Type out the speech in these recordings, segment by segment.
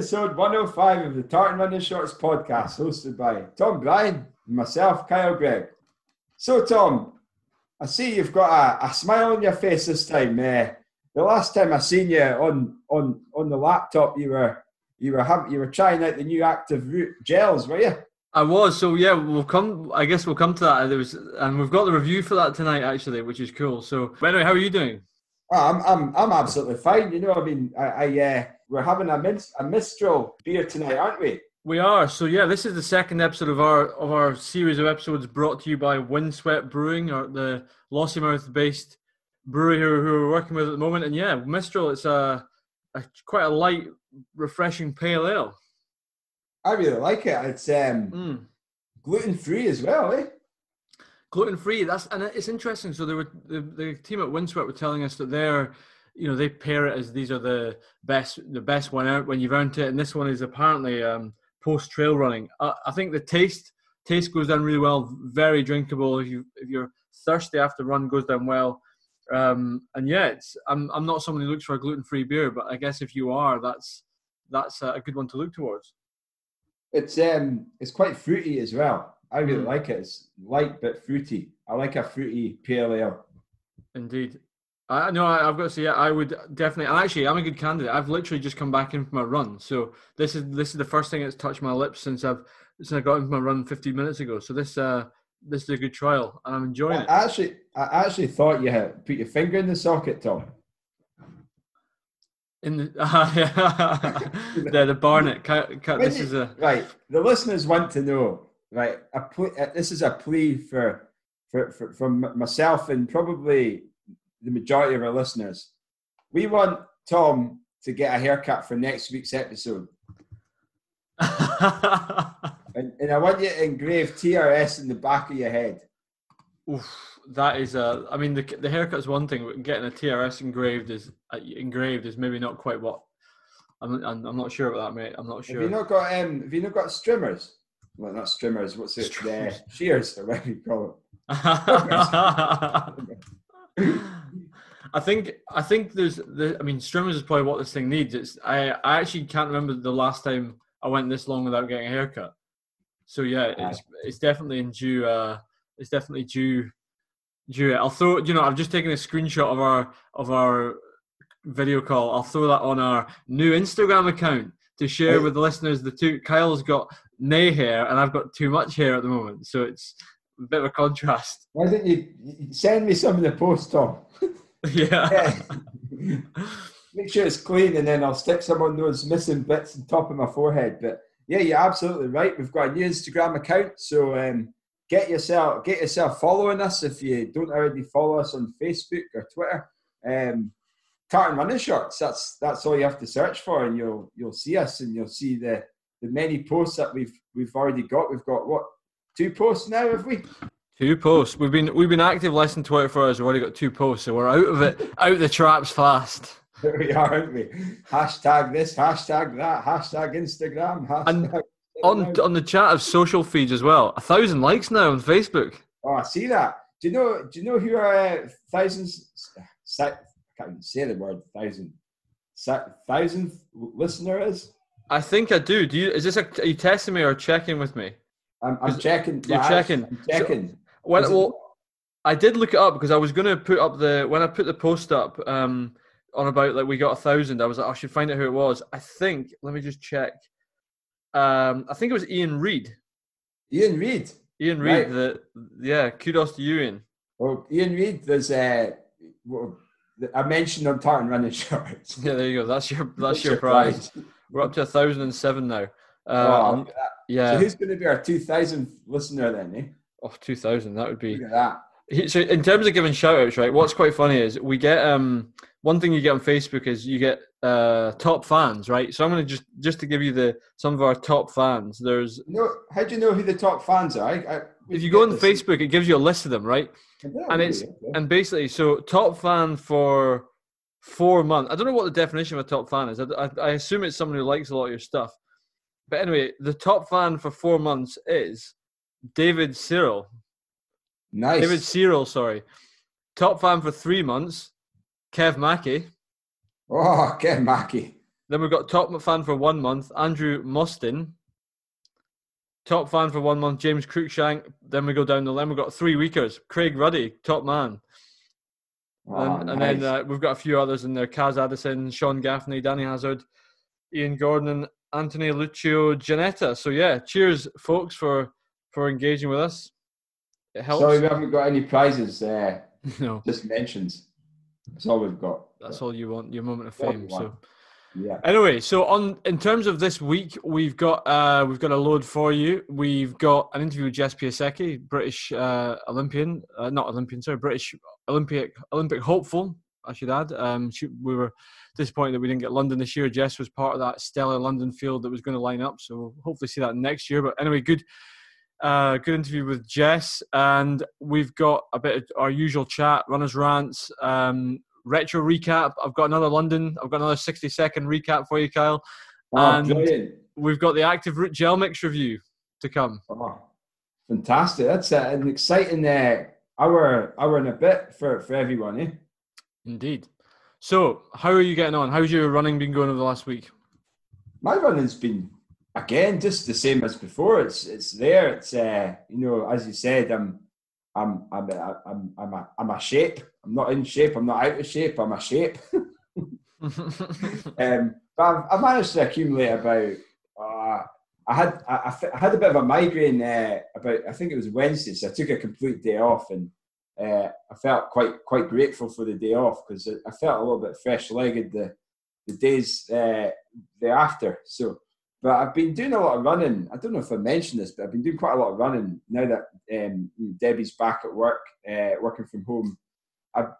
episode 105 of the Tartan Running Shorts podcast, hosted by Tom Bryan and myself, Kyle Greig. So, Tom, I see you've got a, a smile on your face this time. Uh, the last time I seen you on on on the laptop, you were you were having you were trying out the new active root gels, were you? I was. So yeah, we'll come. I guess we'll come to that. There was, and we've got the review for that tonight, actually, which is cool. So, anyway, how are you doing? Oh, I'm I'm I'm absolutely fine. You know, I mean, I, I uh, we're having a minst- a Mistral beer tonight, aren't we? We are. So yeah, this is the second episode of our of our series of episodes brought to you by Windswept Brewing, or the Lossiemouth based brewery who, who we're working with at the moment. And yeah, Mistral, it's a, a quite a light, refreshing pale ale. I really like it. It's um, Mm. gluten free as well, eh? gluten free that's and it's interesting so they were the, the team at windswept were telling us that they're you know they pair it as these are the best the best one out when you've earned it and this one is apparently um post trail running I, I think the taste taste goes down really well very drinkable if you if you're thirsty after run goes down well um and yeah it's i'm i'm not someone who looks for a gluten-free beer but i guess if you are that's that's a good one to look towards It's um, it's quite fruity as well. I really Mm. like it. It's light but fruity. I like a fruity pale ale. Indeed. I know I've got to say I would definitely actually I'm a good candidate. I've literally just come back in from a run. So this is this is the first thing that's touched my lips since I've since I got into my run 15 minutes ago. So this uh this is a good trial and I'm enjoying I it. actually, I actually thought you had put your finger in the socket, Tom. In the the, the Barnet. Cut, When This you- is a Right, the listeners want to know. Right, a ple- uh, this is a plea for, for, for from myself and probably the majority of our listeners. We want Tom to get a haircut for next week's episode, and, and I want you to engrave TRS in the back of your head. Oof, that is a. I mean, the the haircut's one thing, but getting a TRS engraved is uh, engraved is maybe not quite what. I'm, I'm I'm not sure about that, mate. I'm not sure. Have you not got um? Have you not got strimmers? Well, not strimmers. What's it? Uh, shears or whatever you call I think I think there's the. I mean, strimmers is probably what this thing needs. It's. I I actually can't remember the last time I went this long without getting a haircut. So yeah, it's it's definitely in due. Uh, it's definitely due. Due. I'll throw. You know, I've just taken a screenshot of our of our video call. I'll throw that on our new Instagram account to share with the listeners. The two Kyle's got nay hair and I've got too much hair at the moment, so it's bit of a contrast. Why don't you send me some in the post, Tom? yeah. Yeah. Make sure it's clean, and then I'll stick some on those missing bits on top of my forehead. But yeah, you're absolutely right. We've got a new Instagram account, so um, get yourself get yourself following us if you don't already follow us on Facebook or Twitter. Um, Tartan Running Shorts. That's that's all you have to search for, and you'll you'll see us, and you'll see the the many posts that we've we've already got. We've got what two posts now, have we? Two posts. We've been we've been active less than twenty four hours. We've already got two posts, so we're out of it, out the traps fast. There we are, aren't we? Hashtag this, hashtag that, hashtag Instagram, hashtag. And On on the chat of social feeds as well. A thousand likes now on Facebook. oh, I see that. Do you know? Do you know who are uh, thousands? I can't even say the word thousand. Thousandth listener is. I think I do. Do you? Is this a? Are you testing me or checking with me? I'm, I'm checking. you're checking. I'm checking. When, Is it- well, I did look it up because I was going to put up the when I put the post up um, on about like we got a thousand. I was like, I should find out who it was. I think. Let me just check. Um, I think it was Ian Reed. Ian Reed. Ian Reed. Right. The yeah, kudos to you, Ian. Well, Ian Reed. There's uh, well, I mentioned on Tartan running shorts. Yeah, there you go. That's your that's What's your prize. We're up to a thousand and seven now. At that. yeah. So who's going to be our 2000th listener then? Eh? Oh, 2000 that would be Look at that. So in terms of giving shout outs, right, what's quite funny is we get um one thing you get on Facebook is you get uh top fans, right? So I'm gonna just just to give you the some of our top fans. There's know, how do you know who the top fans are? I, I, if you go on Facebook, it gives you a list of them, right? And it's- And basically, so top fan for four months. I don't know what the definition of a top fan is. I, I, I assume it's someone who likes a lot of your stuff. But anyway, the top fan for four months is David Cyril. nice. David Cyril, sorry. Top fan for three months, Kev Mackey. oh, Kev Mackey. Then we've got top fan for one month, Andrew Mostyn. Top fan for one month, James Cruikshank. Then we go down the line. We've got three weekers. Craig Ruddy, top man. Oh, and, and then uh, we've got a few others in there: Kaz Addison, Sean Gaffney, Danny Hazard, Ian Gordon, Anthony Lucio Janetta. So yeah, cheers, folks, for for engaging with us. It helps. Sorry, we haven't got any prizes. Uh, no, just mentions. That's all we've got. that's all you want. Your moment of fame. So. Yeah. Anyway, so on in terms of this week, we've got uh, we've got a load for you. We've got an interview with Jess Piasecki, British uh, Olympian, uh, not Olympian, sorry, British Olympic Olympic hopeful. I should add. Um, she, we were disappointed that we didn't get London this year. Jess was part of that stellar London field that was going to line up, so we'll hopefully see that next year. But anyway, good. Uh, good interview with Jess, and we've got a bit of our usual chat, runners rants, um, retro recap. I've got another London. I've got another sixty second recap for you, Kyle. Oh, And- brilliant. We've got the active root gel mix review to come. Oh, fantastic. That's uh, an exciting uh, hour, hour and a bit for, for everyone, eh? Indeed. So, how are you getting on? How's your running been going over the last week? My running's been again just the same as before. It's it's there. It's uh, you know, as you said, I'm I'm I'm I'm I'm a, I'm a shape. I'm not in shape. I'm not out of shape. I'm a shape. um, but I've, I managed to accumulate about. Uh, I had I, I I had a bit of a migraine uh, about. I think it was Wednesday, so I took a complete day off, and uh, I felt quite quite grateful for the day off because I felt a little bit fresh legged the the days uh, thereafter. So, but I've been doing a lot of running. I don't know if I mentioned this, but I've been doing quite a lot of running now that um, Debbie's back at work, uh, working from home. I've,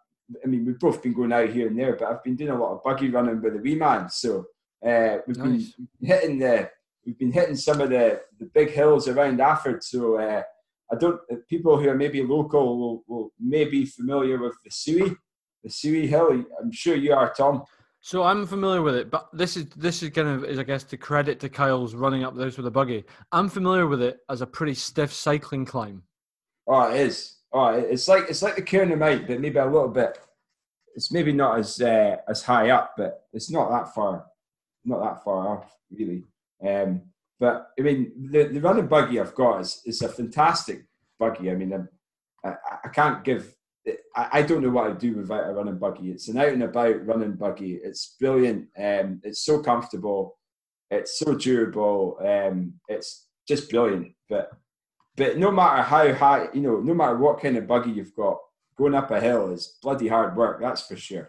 I mean, we've both been going out here and there, but I've been doing a lot of buggy running with the wee man. So uh, we've Nice. been hitting the, we've been hitting some of the, the big hills around Alford. So uh, I don't, uh, people who are maybe local will, will may be familiar with the Suie, the Suie Hill. I'm sure you are, Tom. so I'm familiar with it, but this is this is kind of is I guess to credit to Kyle's running up those with a buggy. I'm familiar with it as a pretty stiff cycling climb. Oh, it is. Oh, it's like it's like the Mount, but maybe a little bit. It's maybe not as uh, as high up, but it's not that far, not that far off really. Um, but I mean, the, the running buggy I've got is, is a fantastic buggy. I mean, I, I can't give. I, I don't know what I'd do without a running buggy. It's an out and about running buggy. It's brilliant. Um, it's so comfortable. It's so durable. Um, it's just brilliant. But but no matter how high, you know, no matter what kind of buggy you've got, going up a hill is bloody hard work. That's for sure.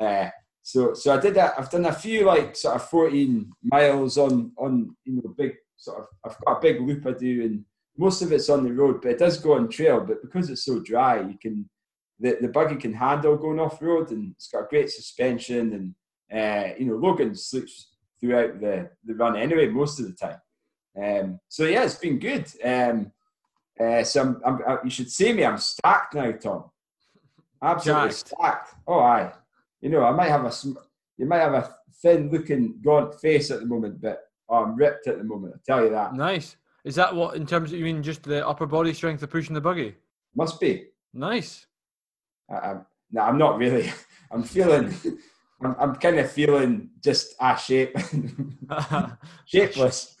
Uh, so, so I did that. I've done a few like sort of 14 miles on on you know big sort of. I've got a big loop I do, and most of it's on the road, but it does go on trail. But because it's so dry, you can the, the buggy can handle going off road, and it's got great suspension, and uh, you know Logan sleeps throughout the the run anyway most of the time. Um, so yeah, it's been good. Um, uh, so I'm, I'm, I, you should see me. I'm stacked now, Tom. Absolutely stacked. Oh, aye. You know, I might have a you might have a thin-looking, gaunt face at the moment, but oh, I'm ripped at the moment. I tell you that. Nice. Is that what in terms of you mean just the upper body strength of pushing the buggy? Must be. Nice. I, I'm, no, I'm not really. I'm feeling. I'm, I'm kind of feeling just a shape, shapeless.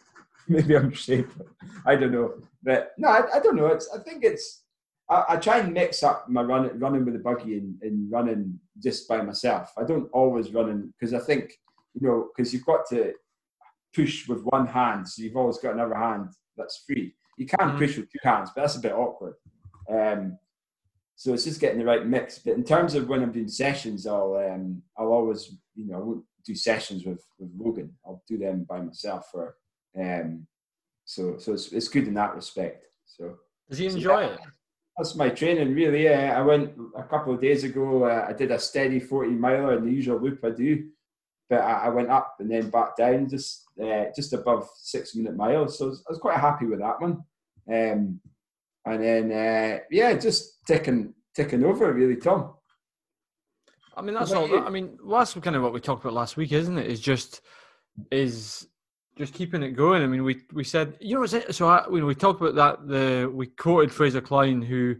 Maybe I'm shapeless. I don't know, but no, I, I don't know. It's. I think it's. I, I try and mix up my running, running with the buggy and, and running just by myself. I don't always running because I think you know because you've got to push with one hand, so you've always got another hand that's free. You can Mhm. push with two hands, but that's a bit awkward. Um, so it's just getting the right mix. But in terms of when I'm doing sessions, I'll um, I'll always you know I won't do sessions with, with Logan. I'll do them by myself for um, so so it's, it's good in that respect. So Does he So, enjoy yeah. it? That's my training really. Yeah, I went a couple of days ago. Uh, I did a steady forty miler in the usual loop I do, but I, I went up and then back down just uh, just above six minute miles. So I was, I was quite happy with that one. Um, and then uh, yeah, just ticking ticking over really, Tom. I mean, that's all. you? I mean, well, that's kind of what we talked about last week, isn't it? Is just is just keeping it going. I mean, we we said, you know? So I, you know, we talked about that. The we quoted Fraser Clyne, who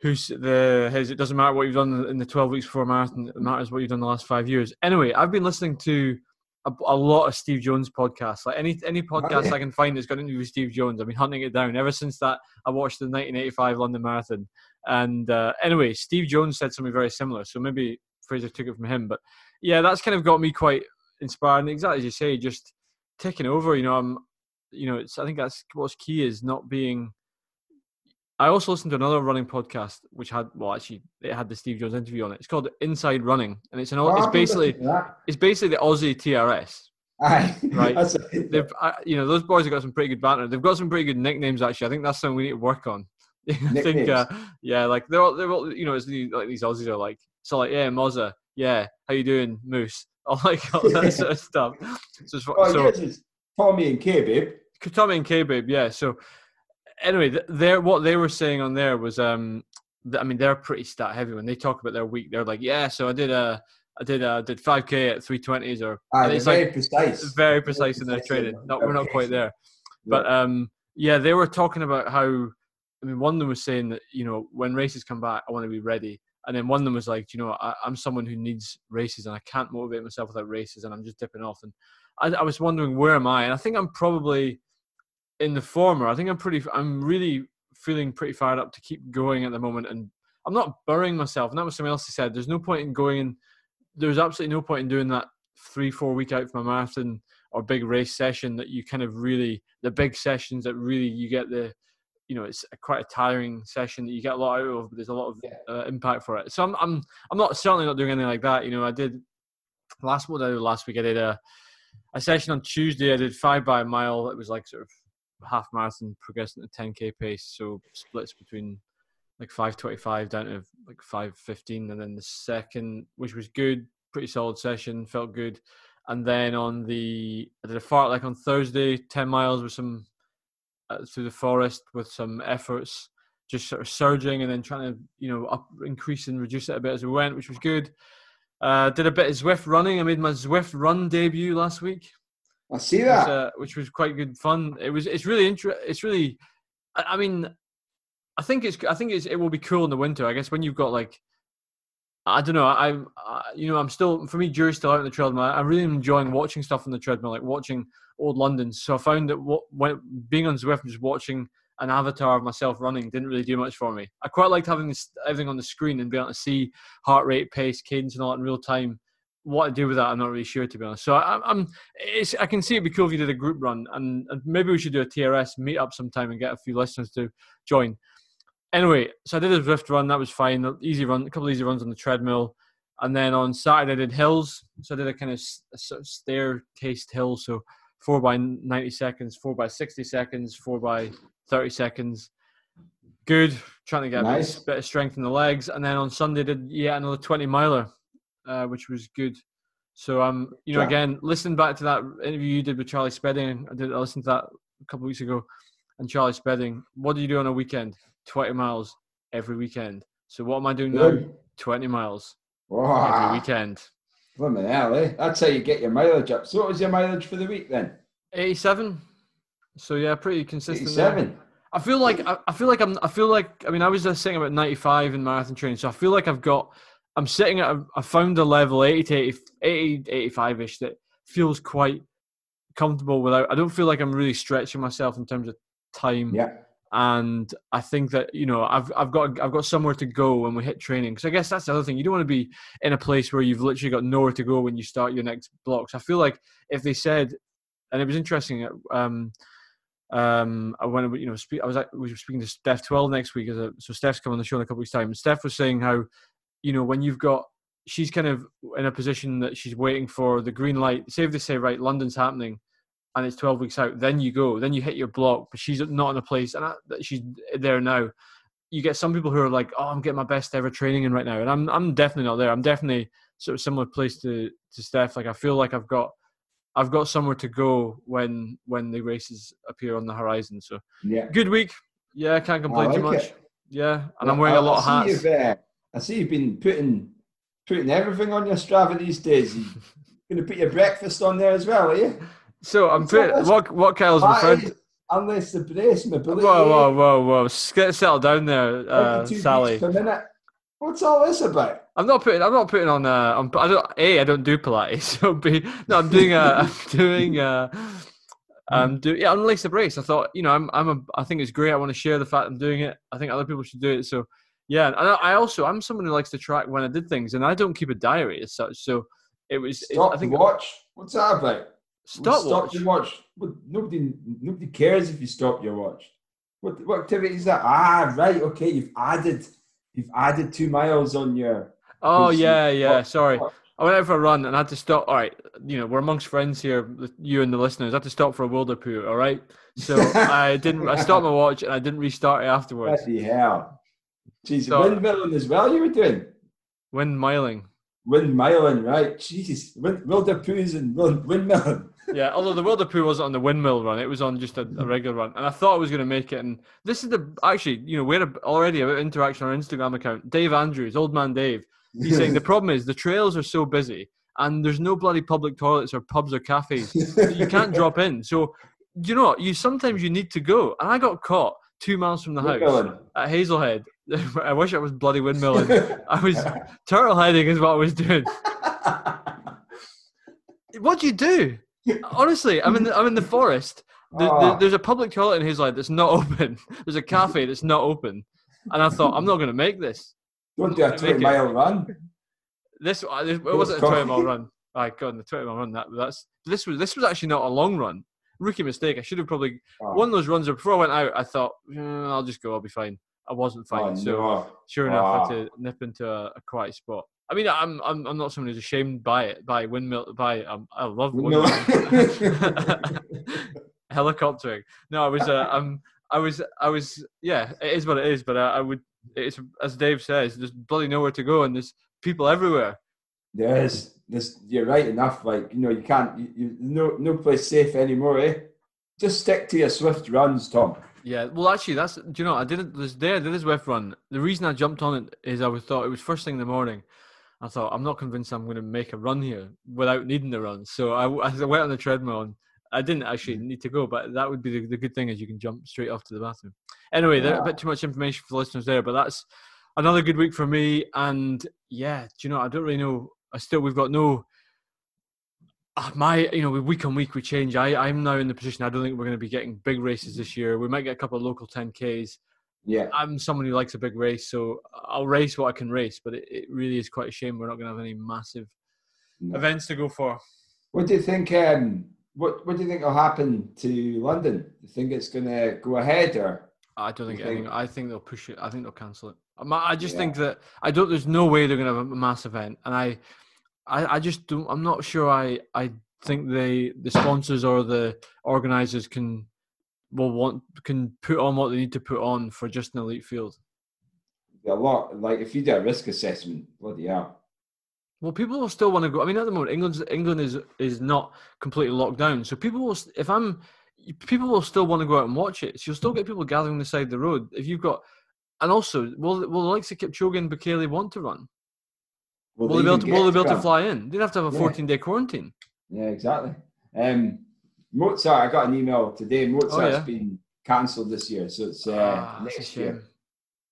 who's the his. It doesn't matter what you've done in the twelve weeks before a marathon. It matters what you've done the last five years. Anyway, I've been listening to a, a lot of Steve Jones podcasts. Like any any podcast yeah. I can find that's got an interview with Steve Jones. I've been hunting it down ever since that I watched the 1985 London Marathon. And uh, anyway, Steve Jones said something very similar. So maybe Fraser took it from him. But yeah, that's kind of got me quite inspired. And exactly as you say, just taking over. You know, I'm. You know, it's. I think that's what's key is not being. I also listened to another running podcast which had well actually it had the Steve Jones interview on it. It's called Inside Running, and it's an Oh, it's basically listening to that. it's basically the Aussie TRS. Aye. Right. They've uh, you know those boys have got some pretty good banter. They've got some pretty good nicknames actually. I think that's something we need to work on. I think uh, yeah, like they're all, they're all, you know it's the, like these Aussies are like so like yeah Mozza yeah how you doing Moose all like all that sort of stuff. So, it's- Oh, so Tommy and K, babe. Tommy and K Babe, yeah. So anyway, th- they're what they were saying on there was, um, I mean, they're pretty stat heavy when they talk about their week. They're like, yeah, so I did a, I did a, did five k at three twenties or Aye, it's very like precise. very precise in their training. Not we're not quite there, but um, yeah, they were talking about how. I mean, one of them was saying that you know when races come back, I want to be ready. And then one of them was like, you know, I, I'm someone who needs races, and I can't motivate myself without races, and I'm just dipping off. And I, I was wondering where am I? And I think I'm probably in the former. I think I'm pretty. I'm really feeling pretty fired up to keep going at the moment, and I'm not burying myself. And that was something else he said. There's no point in going. And there's absolutely no point in doing that three, four week out from a marathon or big race session that you kind of really the big sessions that really you get the you know it's a quite a tiring session that you get a lot out of but there's a lot of Yeah. uh, impact for it. So I'm, I'm i'm not certainly not doing anything like that. You know i did last what did I do last week? I did a a session on tuesday. I did five by a mile. It was like sort of half marathon progressing at 10k pace. So splits between like 525 down to like 515 and then the second which was good pretty solid session felt good. And then on the I did a fartlek on Thursday, ten miles with some through the forest with some efforts, just sort of surging and then trying to you know up increase and reduce it a bit as we went, which was good. Uh, did a bit of Zwift running. I made my Zwift run debut last week, I see which, that. uh, which was quite good fun. It was. It's really inter- It's really. I, I mean, I think it's. I think it's. It will be cool in the winter. I guess when you've got like. I don't know. I, I you know, I'm still for me. Jury's still out on the treadmill. I'm really enjoying watching stuff on the treadmill, like watching old London. So I found that what when being on Zwift and just watching an avatar of myself running didn't really do much for me. I quite liked having this everything on the screen and being able to see heart rate, pace, cadence, and all in real time. What to do with that, I'm not really sure to be honest. So I, I'm, it's, I can see it'd be cool if you did a group run, and, and maybe we should do a TRS meet up sometime and get a few listeners to join. Anyway, so I did a Zwift run. That was fine. a Easy run, a couple of easy runs on the treadmill, and then on Saturday I did hills. So I did a kind of s- a sort of staircased hill. So four by 90 seconds, four by 60 seconds, four by 30 seconds. Good. Trying to get a bit, bit of strength in the legs. And then on Sunday did yet another 20 miler, uh, which was good. So um, you know, Yeah. again, listening back to that interview you did with Charlie Spedding, I did I listened to that a couple of weeks ago, and Charlie Spedding, what do you do on a weekend? 20 miles every weekend. So what am I doing now? Good. 20 miles every weekend. Blimmin' hell, eh? That's how you get your mileage up. So what was your mileage for the week then? 87. So yeah, pretty consistent. there. 87. I feel like I, I feel like I'm I feel like I mean I was just saying about 95 in marathon training, so I feel like I've got I'm sitting at a, I found a level 80 to 80, 80 85 ish that feels quite comfortable without I don't feel like I'm really stretching myself in terms of time Yeah. And I think that you know I've I've got I've got somewhere to go when we hit training because I guess that's the other thing you don't want to be in a place where you've literally got nowhere to go when you start your next blocks. I feel like if they said, and it was interesting, um, um, I when you know speak, I was we were speaking to Steph Twell next week, as a, so Steph's coming on the show in a couple of weeks time. And Steph was saying how you know when you've got she's kind of in a position that she's waiting for the green light. Say if they say right, London's happening and it's 12 weeks out, then you go, then you hit your block, but she's not in a place, and I, she's there now. You get some people who are like, "Oh, I'm getting my best ever training in right now," and I'm I'm definitely not there. I'm definitely sort of similar place to to Steph. Like I feel like I've got I've got somewhere to go when when the races appear on the horizon. So Yeah. good week, yeah, I can't complain too like much. it. Yeah, and I'm wearing a I- lot I of hats. You've, uh, I see you've been putting putting everything on your Strava these days. You're going to put your breakfast on there as well, are you? So I'm So putting what what Kyle's referred. is, unless the brace mobility. Whoa, whoa, whoa, whoa! Get settled down there, uh, 22 Sally. per minute. What's all this about? I'm not putting. I'm not putting on. Uh, I'm, I don't. A. I don't do Pilates. So B. No, I'm doing. Uh, I'm doing. Uh, um, do yeah, unlace the brace. I thought, you know, I'm. I'm. A, I think it's great. I want to share the fact I'm doing it. I think other people should do it. So, yeah. And I, I also, I'm someone who likes to track when I did things, and I don't keep a diary as such. So, it was. It, Stop I think watch. What's that about? Stop. Stop your watch. Well, nobody, nobody cares if you stop your watch. What, what activity is that? Ah, right. Okay, you've added, you've added two miles on your. Oh you- yeah, yeah. Sorry. I went out for a run and I had to stop. All right, you know, we're amongst friends here, you and the listeners. I had to stop for a wilder poo. All right, so I didn't. I stopped my watch and I didn't restart it afterwards. Bloody hell! Jeez, So- windmilling as well. You were doing Wind miling. windmilling, right? Jeez, wind, wilder poos and wind, windmilling. Yeah, although the wilder poo wasn't on the windmill run, it was on just a, a regular run, and I thought I was going to make it. And this is the actually, you know, we're already about interaction on our Instagram account. Dave Andrews, old man Dave, he's saying the problem is the trails are so busy and there's no bloody public toilets or pubs or cafes. you can't drop in. So you know what? You sometimes you need to go. And I got caught two miles from the house at Hazelhead. I wish I was bloody windmilling. I was turtle heading is what I was doing. What do you do? Honestly, I'm in the, I'm in the forest. The, the, Ah. there's a public toilet in Hazelhead that's not open. There's a cafe that's not open. And I thought I'm not going to make this. Don't do a Make 20 mile run. This this- it It was wasn't a 20 mile run. I God, the 20 mile run. That that's this was this was actually not a long run. Rookie mistake. I should have probably Oh, one of those runs before I went out, I thought "Mm, I'll just go. I'll be fine. I wasn't fine. oh, so no. sure enough, I had to nip into a, a quiet spot. I mean, I'm I'm I'm not someone who's ashamed by it. By windmill. By um, I love windmill. helicoptering. No, I was. Uh, um, I was. I was. Yeah, it is what it is. But uh, I would. It's as Dave says. There's bloody nowhere to go, and there's people everywhere. There is. This, you're right enough. Like, you know, you can't, you, you, no, no place safe anymore, eh? Just stick to your Zwift runs, Tom. Yeah, well, actually, that's do you know I did it this day. I did this Zwift run. The reason I jumped on it is I was thought it was first thing in the morning. I thought I'm not convinced I'm going to make a run here without needing to run. So I, I went on the treadmill and I didn't actually need to go, but that would be the, the good thing is you can jump straight off to the bathroom. Anyway, there, a bit too much information for the listeners there, but that's another good week for me. And yeah, do you know I don't really know. I still we've got no. ah, My, you know, week on week we change. I, I'm now in the position. I don't think we're going to be getting big races this year. We might get a couple of local 10ks. Yeah. I'm someone who likes a big race, so I'll race what I can race. But it, it really is quite a shame we're not going to have any massive No. events to go for. What do you think? Um, what What do you think will happen to London? Do you think it's going to go ahead, or I don't think anything. think- I think they'll push it. I think they'll cancel it. I I just Yeah. think that I don't. There's no way they're going to have a mass event, and I, I, I just don't. I'm not sure. I, I think they, the sponsors or the organizers can, will want can put on what they need to put on for just an elite field. a lot? Like, if you do a risk assessment, bloody hell. Well, people will still want to go. I mean, at the moment, England's England is is not completely locked down, so people will. If I'm, people will still want to go out and watch it. So you'll still get people gathering beside the side of the road. If you've got, and also, will will the likes of Kipchoge and Bekele want to run? Will, they be able to? Will they be able to fly in? They'd have to have a Yeah. 14 day quarantine. Yeah, exactly. Um, Mozart, I got an email today. Mozart's Oh, yeah? been cancelled this year, so it's uh, ah, next year.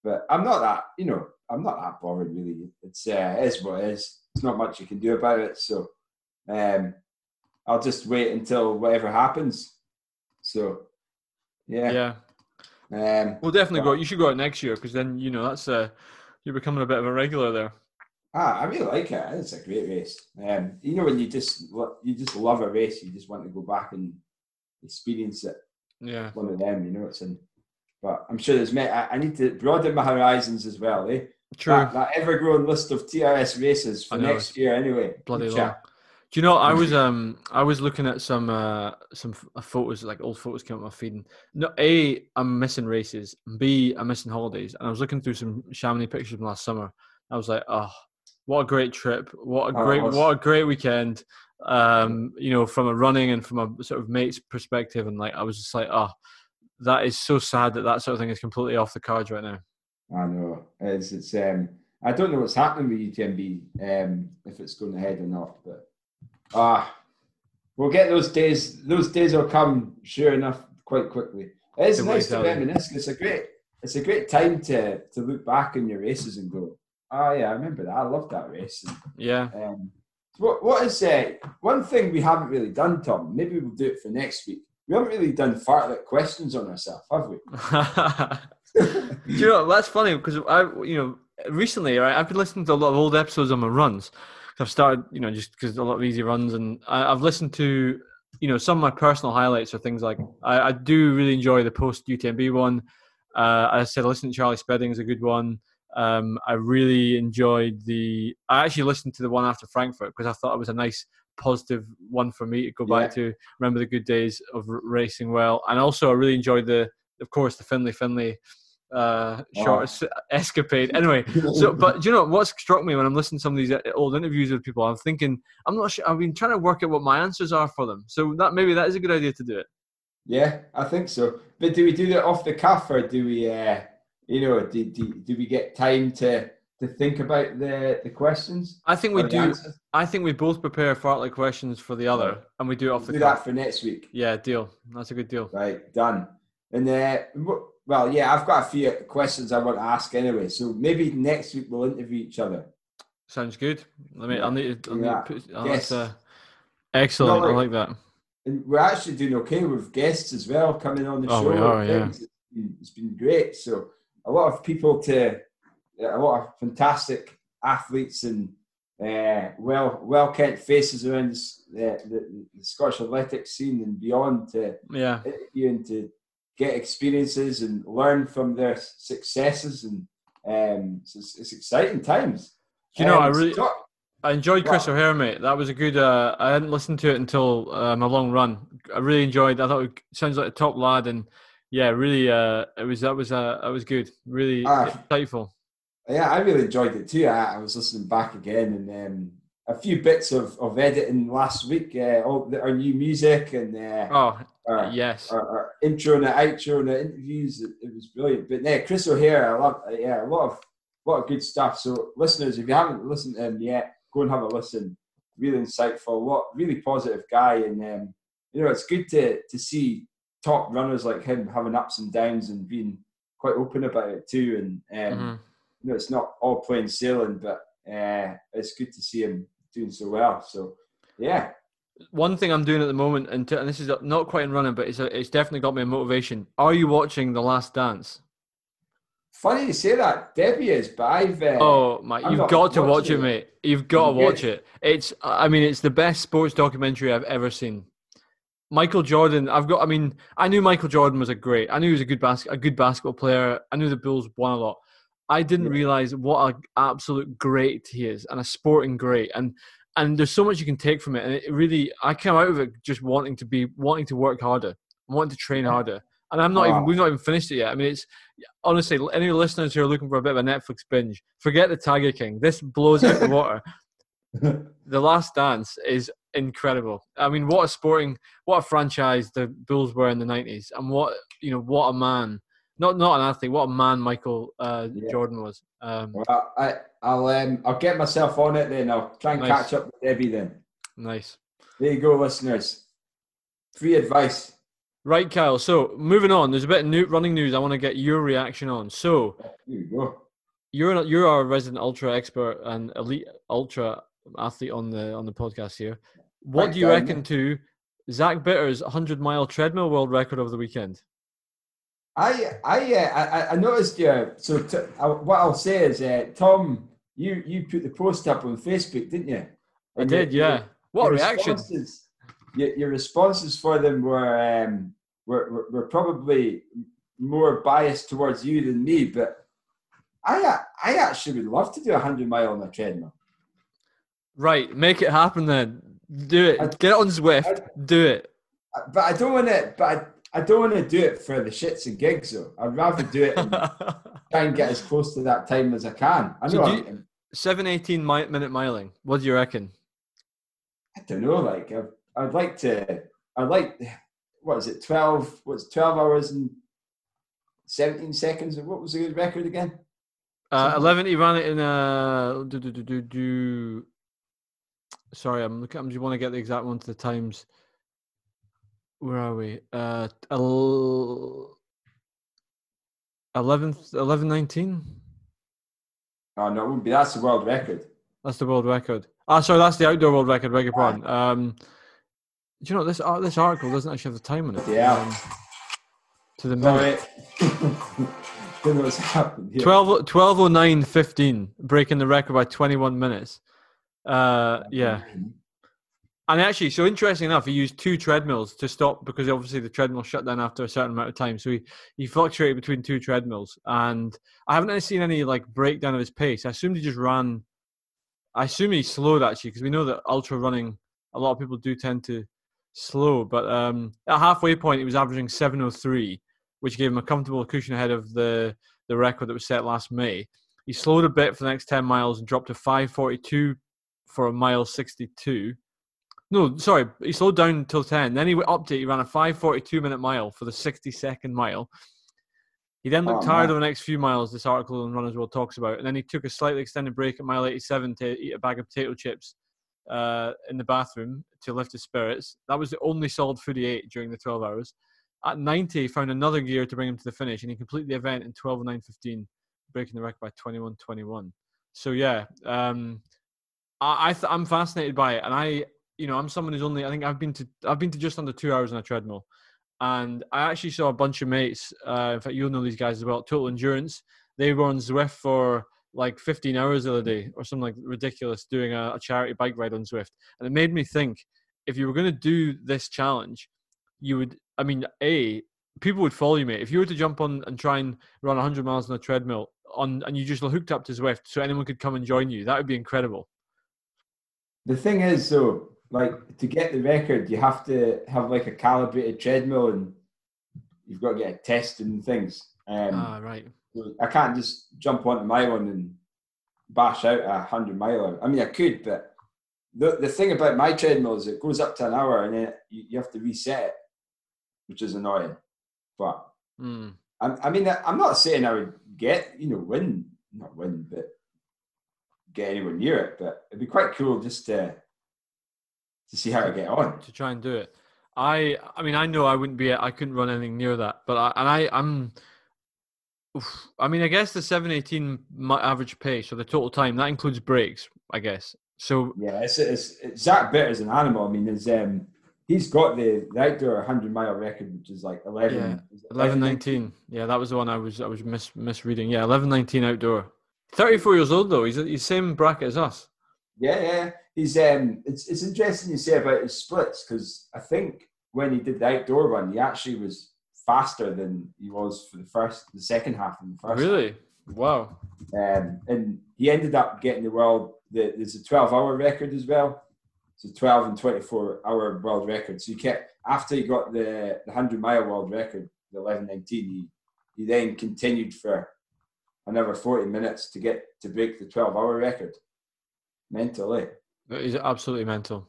But I'm not that, you know, I'm not that bothered really. It's uh, it is what it is. There's not much you can do about it. So um, I'll just wait until whatever happens. So yeah, Yeah. Um, Well, definitely go. You should go out next year because then you know that's uh, you're becoming a bit of a regular there. Ah, I really like it. It's a great race. Um, you know when you just you just love a race, you just want to go back and experience it. Yeah. One of them, you know. It's in. But I'm sure there's many. I, I need to broaden my horizons as well, eh? True. That, that ever-growing list of TRS races for know. next year, anyway. bloody long. Do you know? I was um I was looking at some uh some uh, photos like old photos came up my feed. And no, a I'm missing races. B I'm missing holidays. And I was looking through some Chamonix pictures from last summer. I was like, oh, what a great trip! What a Oh, great what a great weekend. Um, you know, from a running and from a sort of mate's perspective, and like I was just like, oh, that is so sad that that sort of thing is completely off the cards right now. I know. It's, it's um I don't know what's happening with UTMB, um, if it's going ahead or not, but ah we'll get those days those days will come sure enough quite quickly. It's nice to reminisce. It's a great it's a great time to to look back on your races and go, oh yeah, I remember that. I loved that race. And, Yeah. um, what what is uh, one thing we haven't really done, Tom? Maybe we'll do it for next week. We haven't really done fartlek questions on ourselves, have we? Do you know that's funny because I, you know, recently right, I've been listening to a lot of old episodes on my runs. I've started, you know, just because a lot of easy runs, and I, I've listened to, you know, some of my personal highlights are things like I, I do really enjoy the post UTMB one. Uh, I said, listen to Charlie Spedding is a good one. Um, I really enjoyed the. I actually listened to the one after Frankfurt because I thought it was a nice, positive one for me to go back to. Remember the good days of r- racing well, and also I really enjoyed the, of course, the Finley Finley uh, short es- escapade. Anyway, so but do you know what struck me when I'm listening to some of these uh, old interviews with people? I'm thinking I'm not sure. I've been trying to work out what my answers are for them. So that maybe that is a good idea to do it. Yeah, I think so. But do we do that off the cuff, or do we, uh, you know, do, do, do we get time to to think about the the questions? I think we do. answers? I think we both prepare fartlek questions for the other, and we do it off We'll the do cuff. that for next week. Yeah, deal. That's a good deal. Right, done. And uh, well, yeah, I've got a few questions I want to ask anyway. So maybe next week we'll interview each other. Sounds good. Let me. Yeah, I'll need to. I'll need to yeah. put, oh, Yes. uh, excellent. No, I like- like that. And we're actually doing okay with guests as well coming on the Oh, show. we are, yeah. things. It's been- it's been great. So a lot of people to a lot of fantastic athletes and uh, well well kept faces around the, the, the Scottish athletics scene and beyond to Yeah. interview and to get experiences and learn from their successes and um, it's, it's, it's exciting times. You know, I Um, really- so- I enjoyed Chris Wow. O'Hare, mate. That was a good. Uh, I hadn't listened to it until um, a long run. I really enjoyed. I thought it sounds like a top lad, and yeah, really. Uh, it was that was uh, that was good. Really Ah. insightful. Yeah, I really enjoyed it too. I, I was listening back again and um, a few bits of, of editing last week. Uh, all the, our new music and uh, Oh our, yes, our, our intro and the outro and the interviews. It, it was brilliant. But yeah, Chris O'Hare, I love. Yeah, a lot of lot of good stuff. So listeners, if you haven't listened to him yet, go and have a listen. Really insightful. what really positive guy, and um, you know it's good to to see top runners like him having ups and downs and being quite open about it too. And um, Mhm. you know, it's not all plain sailing, but uh, it's good to see him doing so well. So, yeah, One thing I'm doing at the moment, and, t- and this is not quite in running, but it's a, it's definitely got me a motivation. Are you watching The Last Dance? funny you say that. Debbie is, but I've uh, Oh my! I'm You've got to watch it, mate. You've got to I'm watch good. it. It's. I mean, it's the best sports documentary I've ever seen. Michael Jordan. I've got. I mean, I knew Michael Jordan was a great. I knew he was a good bas- a good basketball player. I knew the Bulls won a lot. I didn't realize what an absolute great he is, and a sporting great. And and there's so much you can take from it. And it really, I came out of it just wanting to be, wanting to work harder, wanting to train harder. And I'm not even. We've not even finished it yet. I mean, it's honestly, any listeners who are looking for a bit of a Netflix binge, forget the Tiger King. This blows out the water. The Last Dance is incredible. I mean, what a sporting, what a franchise the Bulls were in the '90s, and what you know, what a man. Not not an athlete. What a man Michael uh, Yeah. Jordan was. Um, well, I, I'll um, I'll get myself on it then. I'll try and Nice. catch up with Debbie then. nice. There you go, listeners. Free advice. Right, Kyle. So moving on, there's a bit of new running news. I want to get your reaction on. So There you go. you're you're our resident ultra expert and elite ultra athlete on the on the podcast here. What do you reckon to Zach Bitter's 100 mile treadmill world record over the weekend? I I uh, I, I noticed you. So t- I, what I'll say is, uh, Tom, you you put the post up on Facebook, didn't you? I And your- did, yeah. What reaction! responses- Your, your responses for them were, um, were were were probably more biased towards you than me, but I I actually would love to do a hundred mile on a treadmill. Right, make it happen then. Do it. I- Get it on Zwift. I- do it. But I don't want to. But I, I don't want to do it for the shits and gigs. Though I'd rather do it and try and get as close to that time as I can. I So know. I'm- you- 718 mi- minute miling. What do you reckon? I don't know. Like I, I'd like to. I'd like. What is it? Twelve. What's twelve hours and seventeen seconds? What was the good record again? Uh, 11 he ran it in uh do, do, do, do, do. Sorry, I'm looking. I'm just want to get the exact one to the times. where are we? Uh, el- 11th, 11, 19? Oh no, it wouldn't be. That's the world record. That's the world record. Ah, sorry, that's the outdoor world record. Beg your pardon. Um, do you know this? ar- This article doesn't actually have the time on it. Yeah. Um, to the minute. Sorry. Don't know what's happened here. 12, 1209 15, breaking the record by 21 minutes. Uh, yeah. And actually, so interesting enough, he used two treadmills to stop because obviously the treadmill shut down after a certain amount of time. So he, he fluctuated between two treadmills. And I haven't seen any like breakdown of his pace. I assumed he just ran. I assume he slowed actually because we know that ultra running, a lot of people do tend to slow. But um, at halfway point, he was averaging 703, which gave him a comfortable cushion ahead of the, the record that was set last May. He slowed a bit for the next 10 miles and dropped to 542 for a mile 62. No, sorry, he slowed down until 10. Then he went up to it. He ran a 542 minute mile for the 62nd mile. He then looked Oh, tired man. of the next few miles, this article on Runners World talks about. And then he took a slightly extended break at mile 87 to eat a bag of potato chips uh, in the bathroom to lift his spirits. That was the only solid food he ate during the 12 hours. At 90, he found another gear to bring him to the finish, and he completed the event in 12.9.15, breaking the record by 21.21. So, yeah, um, I, I th- I'm fascinated by it, and I, you know, I'm someone who's only. I think I've been to I've been to just under two hours on a treadmill, and I actually saw a bunch of mates. Uh, in fact, you'll know these guys as well. Total Endurance. They were on Zwift for like 15 hours the other day, or something like ridiculous, doing a, a charity bike ride on Zwift, and it made me think: if you were going to do this challenge, you would. I mean, a people would follow you, mate. If you were to jump on and try and run 100 miles on a treadmill on, and you just hooked up to Zwift, so anyone could come and join you, that would be incredible. The thing is, though, like to get the record, you have to have like a calibrated treadmill, and you've got to get it tested and things. Um, ah, right. so I can't just jump onto my one and bash out a hundred miler. I mean, I could, but the the thing about my treadmill is it goes up to an hour, and then you, you have to reset it, which is annoying. But Mm. I, I mean, I- I'm not saying I would get, you know, win, not win, but get anywhere near it. But it'd be quite cool just to to see how I get on. to try and do it. I I mean I know I wouldn't be I couldn't run anything near that, but I and I I'm. oof, I mean, I guess the seven eighteen average pace or the total time that includes breaks, I guess. So Yeah, it's, it's, it's Zach Bitter's an animal. I mean, there's um, he's got the, the outdoor 100 mile record, which is like 11. Yeah, is it eleven nineteen, yeah, that was the one I was I was mis- misreading. Yeah, eleven nineteen outdoor. Thirty four years old though. He's the same bracket as us. Yeah, yeah. He's um, it's it's interesting you say about his splits because I think when he did the outdoor one, he actually was faster than he was for the first, the second half and the first. Really? Wow. Um, and he ended up getting the world. The, there's a 12 hour record as well. It's a 12 and 24 hour world record. So he kept after he got the, the 100 mile world record, the 11:19. He he then continued for another 40 minutes to get to break the 12 hour record. Mentally, It is absolutely mental.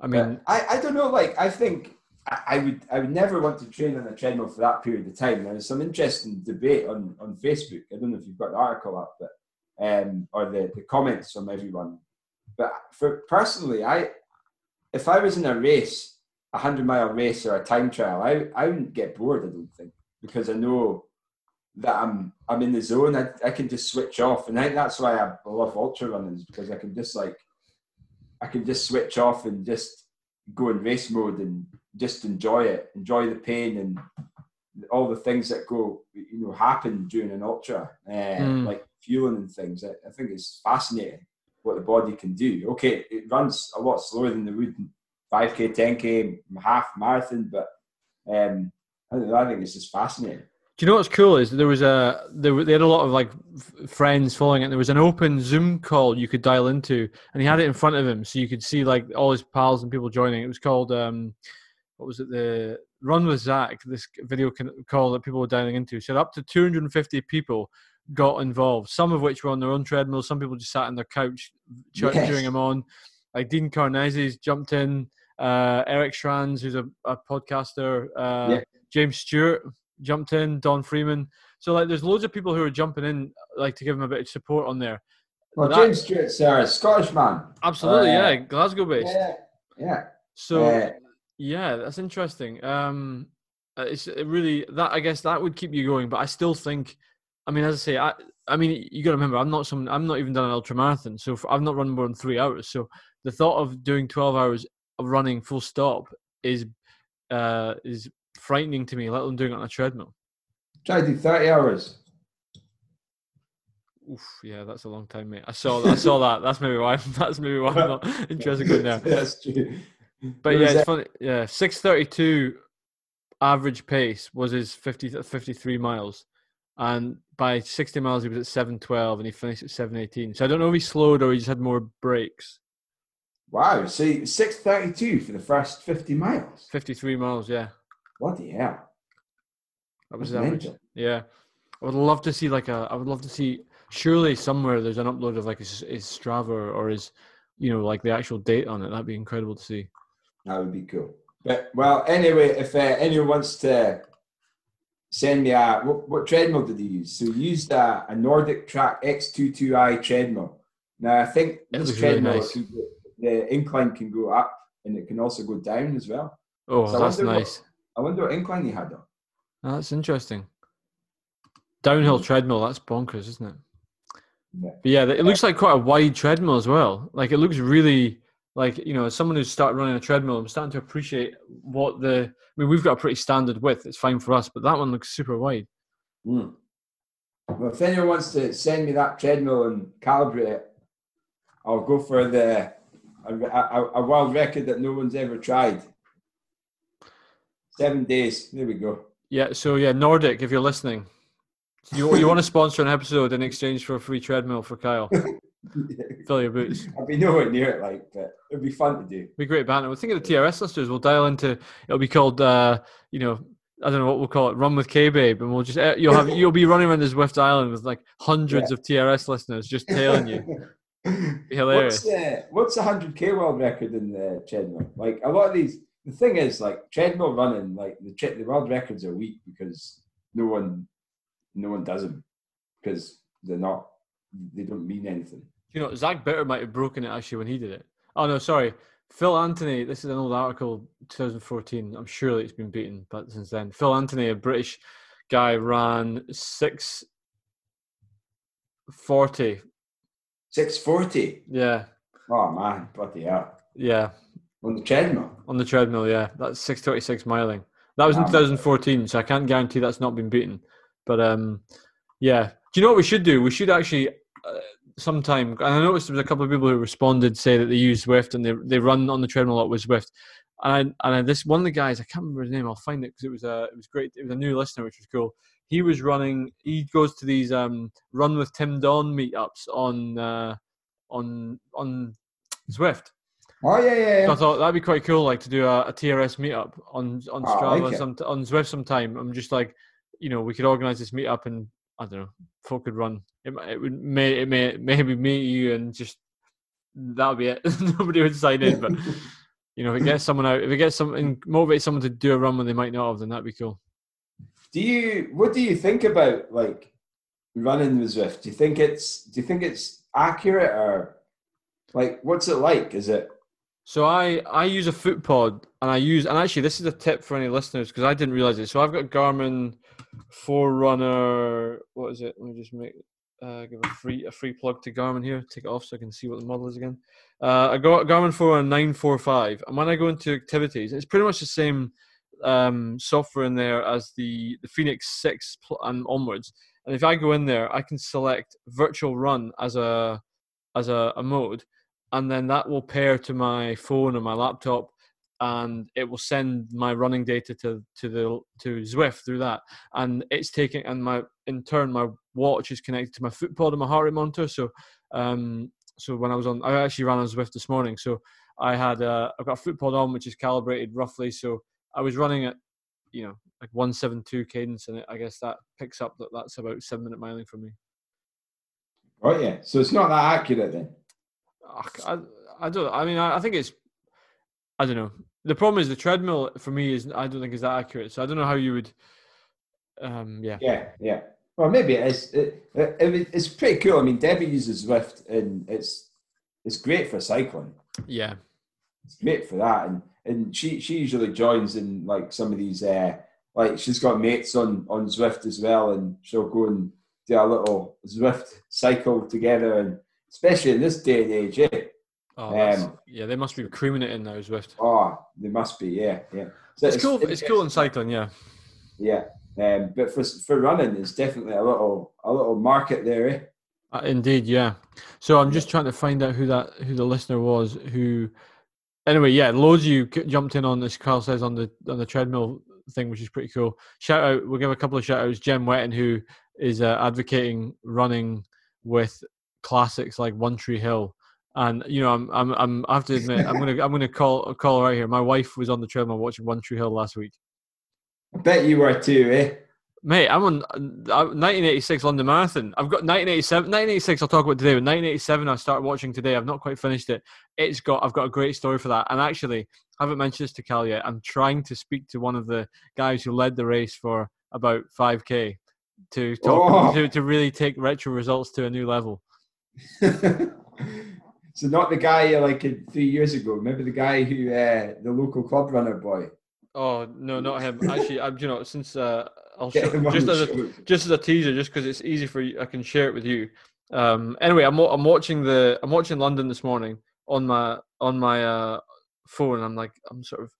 I mean, I, I don't know. Like I think I, I would I would never want to train on a treadmill for that period of time. There's some interesting debate on on Facebook. I don't know if you've got the article up, but um, or the, the comments from everyone. But for personally, I if I was in a race, a hundred mile race or a time trial, I I wouldn't get bored. I don't think because I know that I'm I'm in the zone. I, I can just switch off, and I think that's why I love ultra running is because I can just like I can just switch off and just go in race mode and just enjoy it, enjoy the pain and all the things that go, you know, happen during an ultra, uh, Mm. like fueling and things. I, I think it's fascinating what the body can do. Okay, it runs a lot slower than the would 5k, 10k, half marathon, but um, I, know, I think it's just fascinating. Do you know what's cool is there was a there were- they had a lot of like f- friends following it. There was an open Zoom call you could dial into, and he had it in front of him, so you could see like all his pals and people joining. It was called um, what was it? The Run with Zach. This video can, call that people were dialing into. So up to 250 people got involved. Some of which were on their own treadmill. Some people just sat on their couch ch- Yes. cheering him on. Like Dean Karnazes jumped in. Uh, Eric Schranz, who's a, a podcaster. Uh, Yeah. James Stewart jumped in, Don Freeman. So like, there's loads of people who are jumping in, like to give him a bit of support on there. Well, That- James Stewart's a Scottish man. Absolutely, Uh, yeah, Glasgow based. Yeah, yeah. So Uh, Yeah, that's interesting. Um, uh, it's it really that I guess that would keep you going, but I still think. I mean, as I say, I I mean, you got to remember, I'm not some. I'm not even done an ultra marathon, so for, I've not run more than three hours. So the thought of doing 12 hours of running full stop is uh is frightening to me. Let alone doing it on a treadmill. Try to do 30 hours. Oof, yeah, that's a long time, mate. I saw that. I saw that. That's maybe why. That's maybe why I'm not interested in there. That's true. But yeah, it's funny. Yeah, six thirty-two average pace was his 50, 53 miles, and by sixty miles he was at seven twelve, and he finished at seven eighteen. So I don't know if he slowed or he just had more breaks. Wow. So 632 for the first 50 miles. Fifty-three miles, yeah, Bloody hell. that was his average. Yeah, I would love to see like a. I would love to see. Surely somewhere there's an upload of like his, his Strava or his, you know, like the actual date on it. That'd be incredible to see. That would be cool. But well, anyway, if uh, anyone wants to send me a what, what treadmill did he use? So he used a, a NordicTrack X22i treadmill. Now I think It this looks really treadmill nice. go, the incline can go up and it can also go down as well. Oh, So that's wonder what- nice. I wonder what incline he had on. That's interesting. Downhill treadmill, that's bonkers, isn't it? Yeah. But yeah, it looks like quite a wide treadmill as well. Like it looks really like you know, as someone who's started running a treadmill, I'm starting to appreciate what the. I mean, we've got a pretty standard width. It's fine for us, but that one looks super wide. Hmm. Well, if anyone wants to send me that treadmill and calibrate it, I'll go for the a, a, a world record that no one's ever tried. Seven days. There we go. Yeah. So yeah, Nordic, if you're listening, you you want to sponsor an episode in exchange for a free treadmill for Kyle? Fill your boots. I'll be nowhere near it, like, but it'd be fun to do. Be great banter. We'll think of the TRS listeners. We'll dial into. It'll be called. uh You know, I don't know what we'll call it. Run with K Babe, and we'll just eh, you'll have you'll be running around this Zwift Island with like hundreds of TRS listeners just tailing you. Hilarious. What's the what's the hundred k world record in the treadmill? Like a lot of these, the thing is, like treadmill running, like the the world records are weak because no one, no one does them because they're not, they don't mean anything. You know, Zach Bitter might have broken it actually when he did it. Oh no, sorry. Phil Anthony, this is an old article, 2014. I'm sure that it's been beaten, but since then, Phil Anthony, a British guy, ran six forty. Six forty. Yeah, Oh man, bloody hell! yeah, On the treadmill. on the treadmill. Yeah, that's six thirty six miling. That was in 2014, so I can't guarantee that's not been beaten. But um, yeah. Do you know what we should do? We should actually uh, sometime. And I noticed there was a couple of people who responded say that they use Zwift and they they run on the treadmill a lot with Zwift. And I, and I, this one of the guys, I can't remember his name. I'll find it because it was a it was great. It was a new listener, which was cool. He was running. He goes to these um, run with Tim Don meetups on uh, on on Zwift. Oh yeah, yeah, So I thought that'd be quite cool, like to do a, a TRS meetup on on Oh, Strava, like some on Zwift sometime. I'm just like, you know, we could organize this meetup and I don't know, folk could run. It, might- it would may it may maybe me you and just that would be it. Nobody would sign in, but you know, if it gets someone out, if it gets something motivate someone to do a run when they might not have, then that'd be cool. Do you? What do you think about like running with Zwift? Do you think it's? Do you think it's accurate or like what's it like? Is it? So I I use a foot pod and I use and actually this is a tip for any listeners because I didn't realize it. So I've got Garmin Forerunner. What is it? Let me just make uh, give a free a free plug to Garmin here. Take it off so I can see what the model is again. Uh, I got Garmin Forerunner nine four five, and when I go into activities, it's pretty much the same um, software in there as the the Fenix six pl- and onwards. And if I go in there, I can select virtual run as a as a, a mode and then that will pair to my phone or my laptop and it will send my running data to to the to Zwift through that. And it's taking and my in turn my watch is connected to my foot pod and my heart rate monitor. So um so when I was on I actually ran on Zwift this morning. So I had uh, I've got a foot pod on which is calibrated roughly. So I was running at you know like 172 cadence and I guess that picks up that that's about 7 minute miling for me. Oh yeah. So it's not that accurate then. I, I don't. I mean, I, I think it's. I don't know. The problem is the treadmill for me is I don't think is that accurate. So I don't know how you would. Um. Yeah. Yeah, yeah. Well, maybe it is. It, it, it- it's pretty cool. I mean, Debbie uses Zwift, and it's it's great for cycling. Yeah. it's great for that. And and she she usually joins in like some of these uh, like she's got mates on on Zwift as well, and she'll go and do a little Zwift cycle together, and especially in this day and age, eh? Oh, um, yeah, they must be creaming it in now, Zwift. Oh, they must be, yeah, yeah. So it's, it's cool. It's, it's cool in cycling, yeah. Yeah, um, but for for running, there's definitely a little a little market there, eh? Uh, indeed, yeah. So I'm just trying to find out who that who the listener was who. Anyway, yeah, loads of you jumped in on this. Carl says on the on the treadmill thing, which is pretty cool. Shout out, we'll give a couple of shout outs. Jem Wetton, who is uh, advocating running with classics like One Tree Hill. And you know, I'm, I'm, I'm. I have to admit, I'm gonna, I'm gonna call, call right here. My wife was on the treadmill watching One Tree Hill last week. I bet you were too, eh? Mate, I'm on 1986 London Marathon. I've got 1987. 1986. I'll talk about today. But 1987, I started watching today. I've not quite finished it. It's got. I've got a great story for that. And actually, I haven't mentioned this to Cal yet. I'm trying to speak to one of the guys who led the race for about 5k to talk oh. to, to really take retro results to a new level. so not the guy like three years ago. Remember the guy who uh, the local club runner boy. Oh no, not him. Actually, I'm you know since uh, I'll show, just as a, just as a teaser, just because it's easy for you, I can share it with you. Um, anyway, I'm I'm watching the I'm watching London this morning on my on my uh, phone. I'm like I'm sort of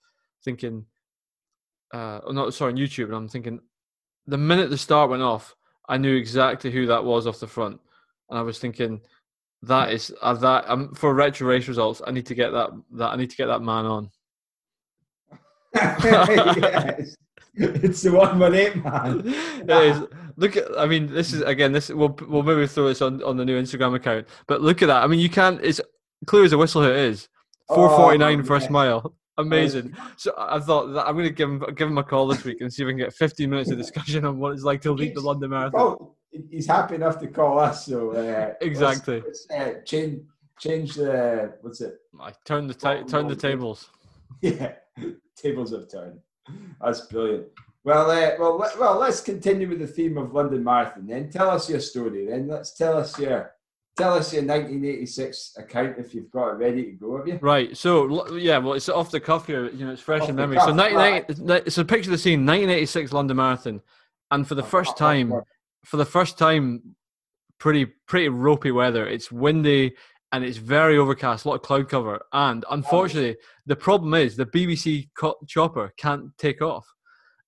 thinking, uh, oh, not sorry on YouTube, and I'm thinking the minute the start went off, I knew exactly who that was off the front, and I was thinking that is uh, that um, for retro race results. I need to get that that I need to get that man on. yes. It's the one eight man. it is. Look at. I mean, this is again. This we'll we'll maybe throw this on on the new Instagram account. But look at that. I mean, you can't. It's clear as a whistle who it is. Four forty nine oh, first yeah. mile. Amazing. So I thought that I'm going to give him give him a call this week and see if we can get 15 minutes of discussion on what it's like to lead the London Marathon. Oh, he's happy enough to call us. So uh, exactly. Let's, let's, uh, change change the what's it? I turn the ta- turn the tables. Yeah, tables have turned. That's brilliant. Well, uh, well, let, well. Let's continue with the theme of London Marathon. Then tell us your story. Then let's tell us your tell us your 1986 account if you've got it ready to go. Have you? Right. So yeah, well, it's off the cuff here. You know, it's fresh off in memory. Cuff, so 1980. Right. So picture of the scene: 1986 London Marathon, and for the first time, for the first time, pretty pretty ropey weather. It's windy and it's very overcast, a lot of cloud cover. And unfortunately, the problem is the BBC chopper can't take off.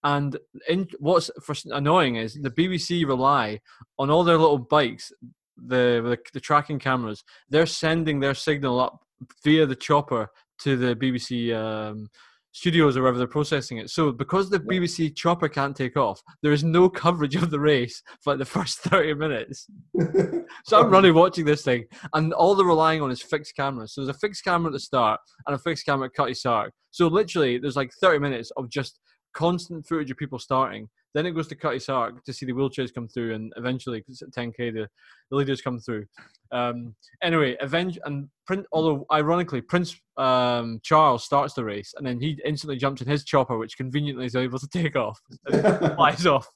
And in, what's annoying is the BBC rely on all their little bikes the, the, the tracking cameras, they're sending their signal up via the chopper to the BBC um, studios or wherever they're processing it. So because the BBC chopper can't take off, there is no coverage of the race for like the first 30 minutes. so I'm running watching this thing and all they're relying on is fixed cameras. So there's a fixed camera at the start and a fixed camera at Cutty Sark. So literally there's like 30 minutes of just constant footage of people starting. Then it goes to Cutty Sark to see the wheelchairs come through, and eventually, because at 10k, the, the leaders come through. Um, anyway, event and print. Although ironically, Prince um, Charles starts the race, and then he instantly jumps in his chopper, which conveniently is able to take off, and flies off.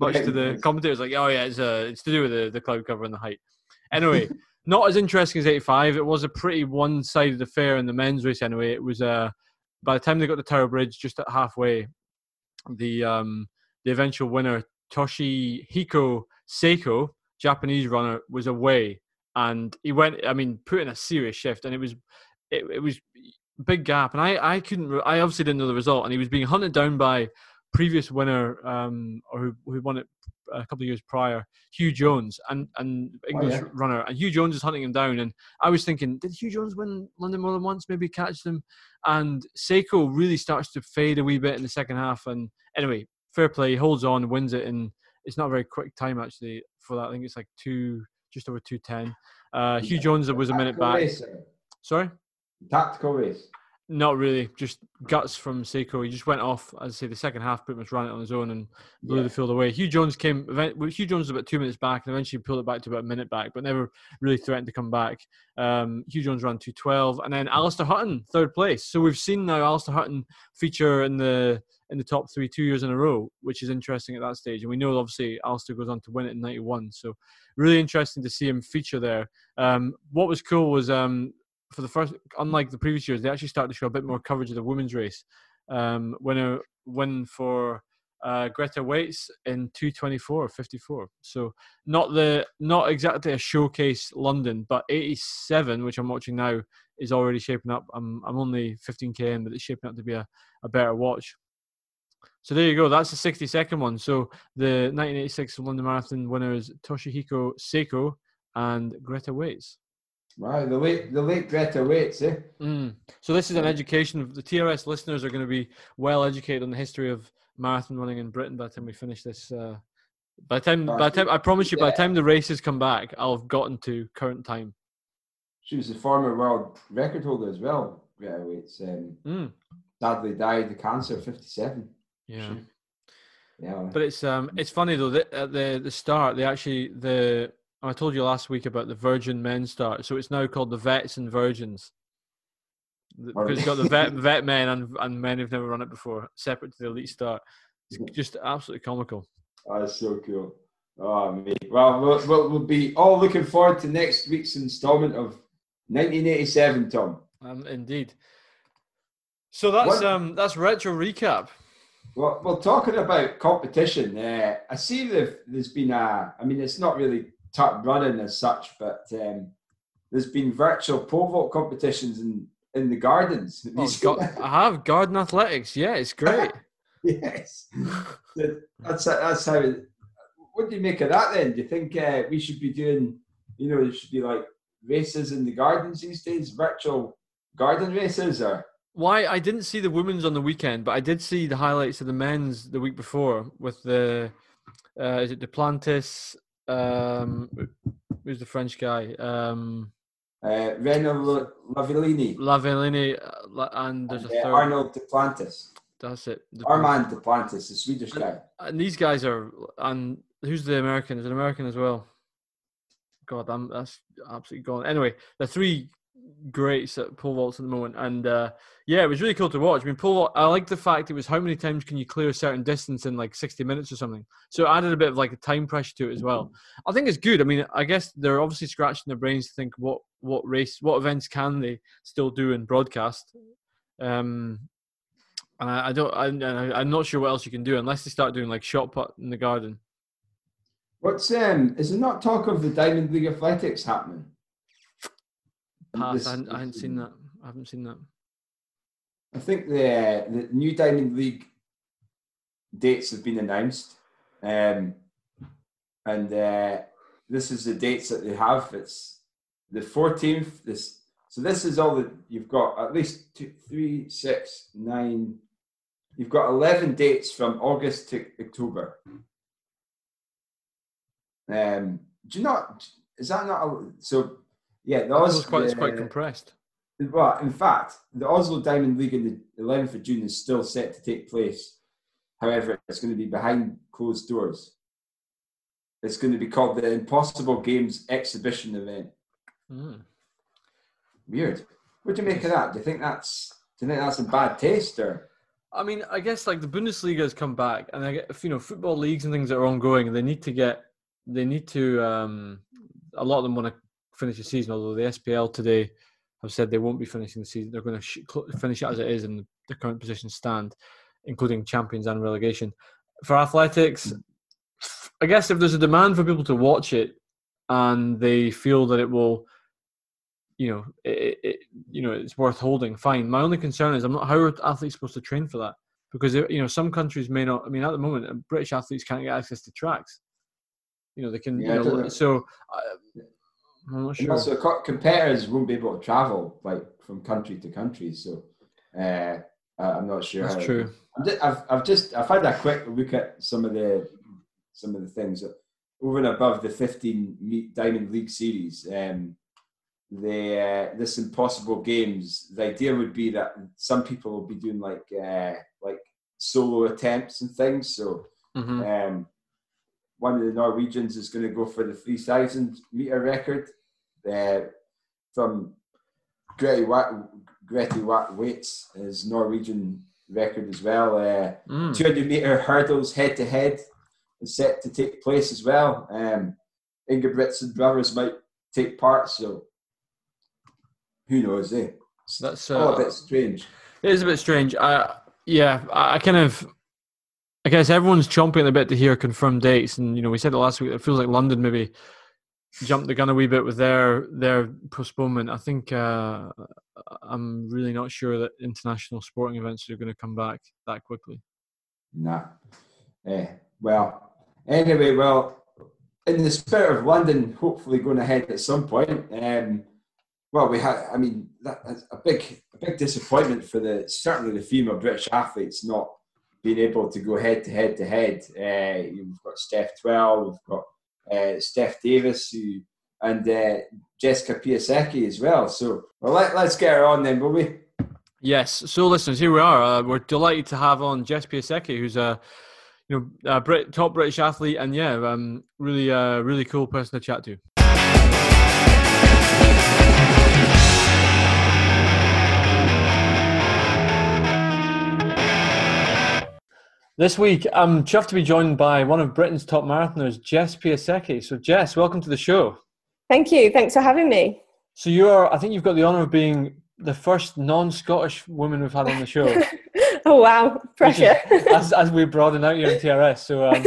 Much to the commentators, like, oh yeah, it's uh, it's to do with the, the cloud cover and the height. Anyway, not as interesting as 85. It was a pretty one-sided affair in the men's race. Anyway, it was uh, by the time they got to Tower Bridge, just at halfway, the um, the eventual winner Toshihiko Seiko, Japanese runner, was away, and he went. I mean, put in a serious shift, and it was it, it was big gap, and I I couldn't. I obviously didn't know the result, and he was being hunted down by previous winner um, or who, who won it a couple of years prior, Hugh Jones, and and English oh, yeah. runner, and Hugh Jones is hunting him down. And I was thinking, did Hugh Jones win London more than once? Maybe catch them. And Seiko really starts to fade a wee bit in the second half. And anyway, fair play, holds on, wins it, and it's not a very quick time actually for that. I think it's like two, just over two ten. Uh, Hugh Jones was a minute back. Race, Sorry, tactical race. Not really, just guts from Seiko. He just went off, as I say, the second half pretty much ran it on his own and blew yeah. the field away. Hugh Jones came, Hugh Jones was about two minutes back and eventually pulled it back to about a minute back, but never really threatened to come back. Um, Hugh Jones ran 212 and then Alistair Hutton, third place. So we've seen now Alistair Hutton feature in the in the top three two years in a row, which is interesting at that stage. And we know obviously Alistair goes on to win it in 91. So really interesting to see him feature there. Um, what was cool was um, for the first, unlike the previous years, they actually started to show a bit more coverage of the women's race. Um, winner win for uh, Grete Waitz in 224 54. So not the not exactly a showcase London, but 87, which I'm watching now, is already shaping up. I'm I'm only 15k in, but it's shaping up to be a, a better watch. So there you go. That's the 62nd one. So the 1986 London Marathon winners Toshihiko Seiko and Grete Waitz. Wow, the late the late Grete Waitz, eh? Mm. So this is an education. The TRS listeners are going to be well educated on the history of marathon running in Britain by the time we finish this. Uh, by the time, by the time, I promise you, by the time the races come back, I'll have gotten to current time. She was a former world record holder as well. Grete Waitz um, mm. sadly died of cancer, fifty-seven. Yeah. She, yeah. But it's um it's funny though that at the the start they actually the I told you last week about the Virgin Men start, so it's now called the Vets and Virgins. Because you've got the vet, vet men and, and men who've never run it before, separate to the elite start. It's just absolutely comical. That's so cool. Oh, mate. Well, well, we'll, we'll be all looking forward to next week's instalment of 1987, Tom. Um, indeed. So that's what? um that's retro recap. Well, well, talking about competition, uh, I see that there's been a. I mean, it's not really top running as such, but um, there's been virtual pole vault competitions in in the gardens. Oh, got, I have garden athletics. Yeah, it's great. yes, that's that's how. It, what do you make of that then? Do you think uh, we should be doing? You know, there should be like races in the gardens these days, virtual garden races, or why I didn't see the women's on the weekend, but I did see the highlights of the men's the week before with the uh, is it Duplantis um, who's the French guy? Um, uh, Renaud Lavillenie. Lavillenie, uh, and there's and, a uh, third. Arnold Duplantis. That's it. Armand Duplantis, the Swedish guy. And these guys are, and who's the American? Is an American as well? God, I'm, that's absolutely gone. Anyway, the three greats at pole vaults at the moment, and uh, yeah, it was really cool to watch. I mean, pole vault, I like the fact it was how many times can you clear a certain distance in like sixty minutes or something. So it added a bit of like a time pressure to it as well. I think it's good. I mean, I guess they're obviously scratching their brains to think what what race, what events can they still do in broadcast. Um, and I, I don't, I, I'm not sure what else you can do unless they start doing like shot put in the garden. What's um? Is there not talk of the Diamond League Athletics happening? Pass. I, hadn't, I hadn't seen that. I haven't seen that. I think the the new Diamond League dates have been announced, um, and uh, this is the dates that they have. It's the fourteenth. This so this is all that you've got. At least two, three, six, nine. You've got eleven dates from August to October. Um, do you not? Is that not a, so? Yeah, the Oz, quite, quite compressed. Well, in fact, the Oslo Diamond League in the 11th of June is still set to take place. However, it's going to be behind closed doors. It's going to be called the Impossible Games Exhibition Event. Mm. Weird. What do you make of that? Do you think that's do you think that's a bad taste or? I mean, I guess like the Bundesliga has come back, and I get you know football leagues and things that are ongoing, they need to get they need to um a lot of them want to finish the season. Although the SPL today have said they won't be finishing the season, they're going to sh- finish it as it is in the current position stand, including champions and relegation. For athletics, I guess if there's a demand for people to watch it and they feel that it will, you know, it, it you know, it's worth holding. Fine. My only concern is I'm not how are athletes supposed to train for that because you know some countries may not. I mean, at the moment, British athletes can't get access to tracks. You know, they can. Yeah, you know, so. Uh, I'm not sure. Also, competitors won't be able to travel like from country to country, so uh, I'm not sure. That's true. i have I've just I've had a quick look at some of the some of the things that over and above the 15 Diamond League series. Um, the uh, this impossible games. The idea would be that some people will be doing like uh, like solo attempts and things. So mm-hmm. um, one of the Norwegians is going to go for the 3,000 meter record uh, from Grete, Grete Waitz, his Norwegian record as well. Uh, mm. 200 meter hurdles head to head is set to take place as well. Um, Ingebrigtsen brothers might take part, so who knows, eh? That's uh, all a bit strange. It is a bit strange. I, yeah, I kind of. I guess everyone's chomping a bit to hear confirmed dates, and you know we said it last week. It feels like London maybe jumped the gun a wee bit with their their postponement. I think uh, I'm really not sure that international sporting events are going to come back that quickly. Nah. Eh, well, anyway, well, in the spirit of London, hopefully going ahead at some point. Um, well, we had. I mean, that's a big, a big disappointment for the certainly the female British athletes not being able to go head to head to head. Uh, we've got Steph Twell, we've got uh, Steph Davis, who, and uh, Jessica Piasecki as well. So, well, let, us get her on then, will we? Yes. So, listeners, here we are. Uh, we're delighted to have on Jess Piasecki, who's a you know a Brit, top British athlete, and yeah, um, really, uh, really cool person to chat to. This week, I'm chuffed to be joined by one of Britain's top marathoners, Jess Piasecki. So, Jess, welcome to the show. Thank you. Thanks for having me. So, you're, I think you've got the honour of being the first non-Scottish woman we've had on the show. oh wow, pressure! Is, as, as we broaden out here in TRS, so um,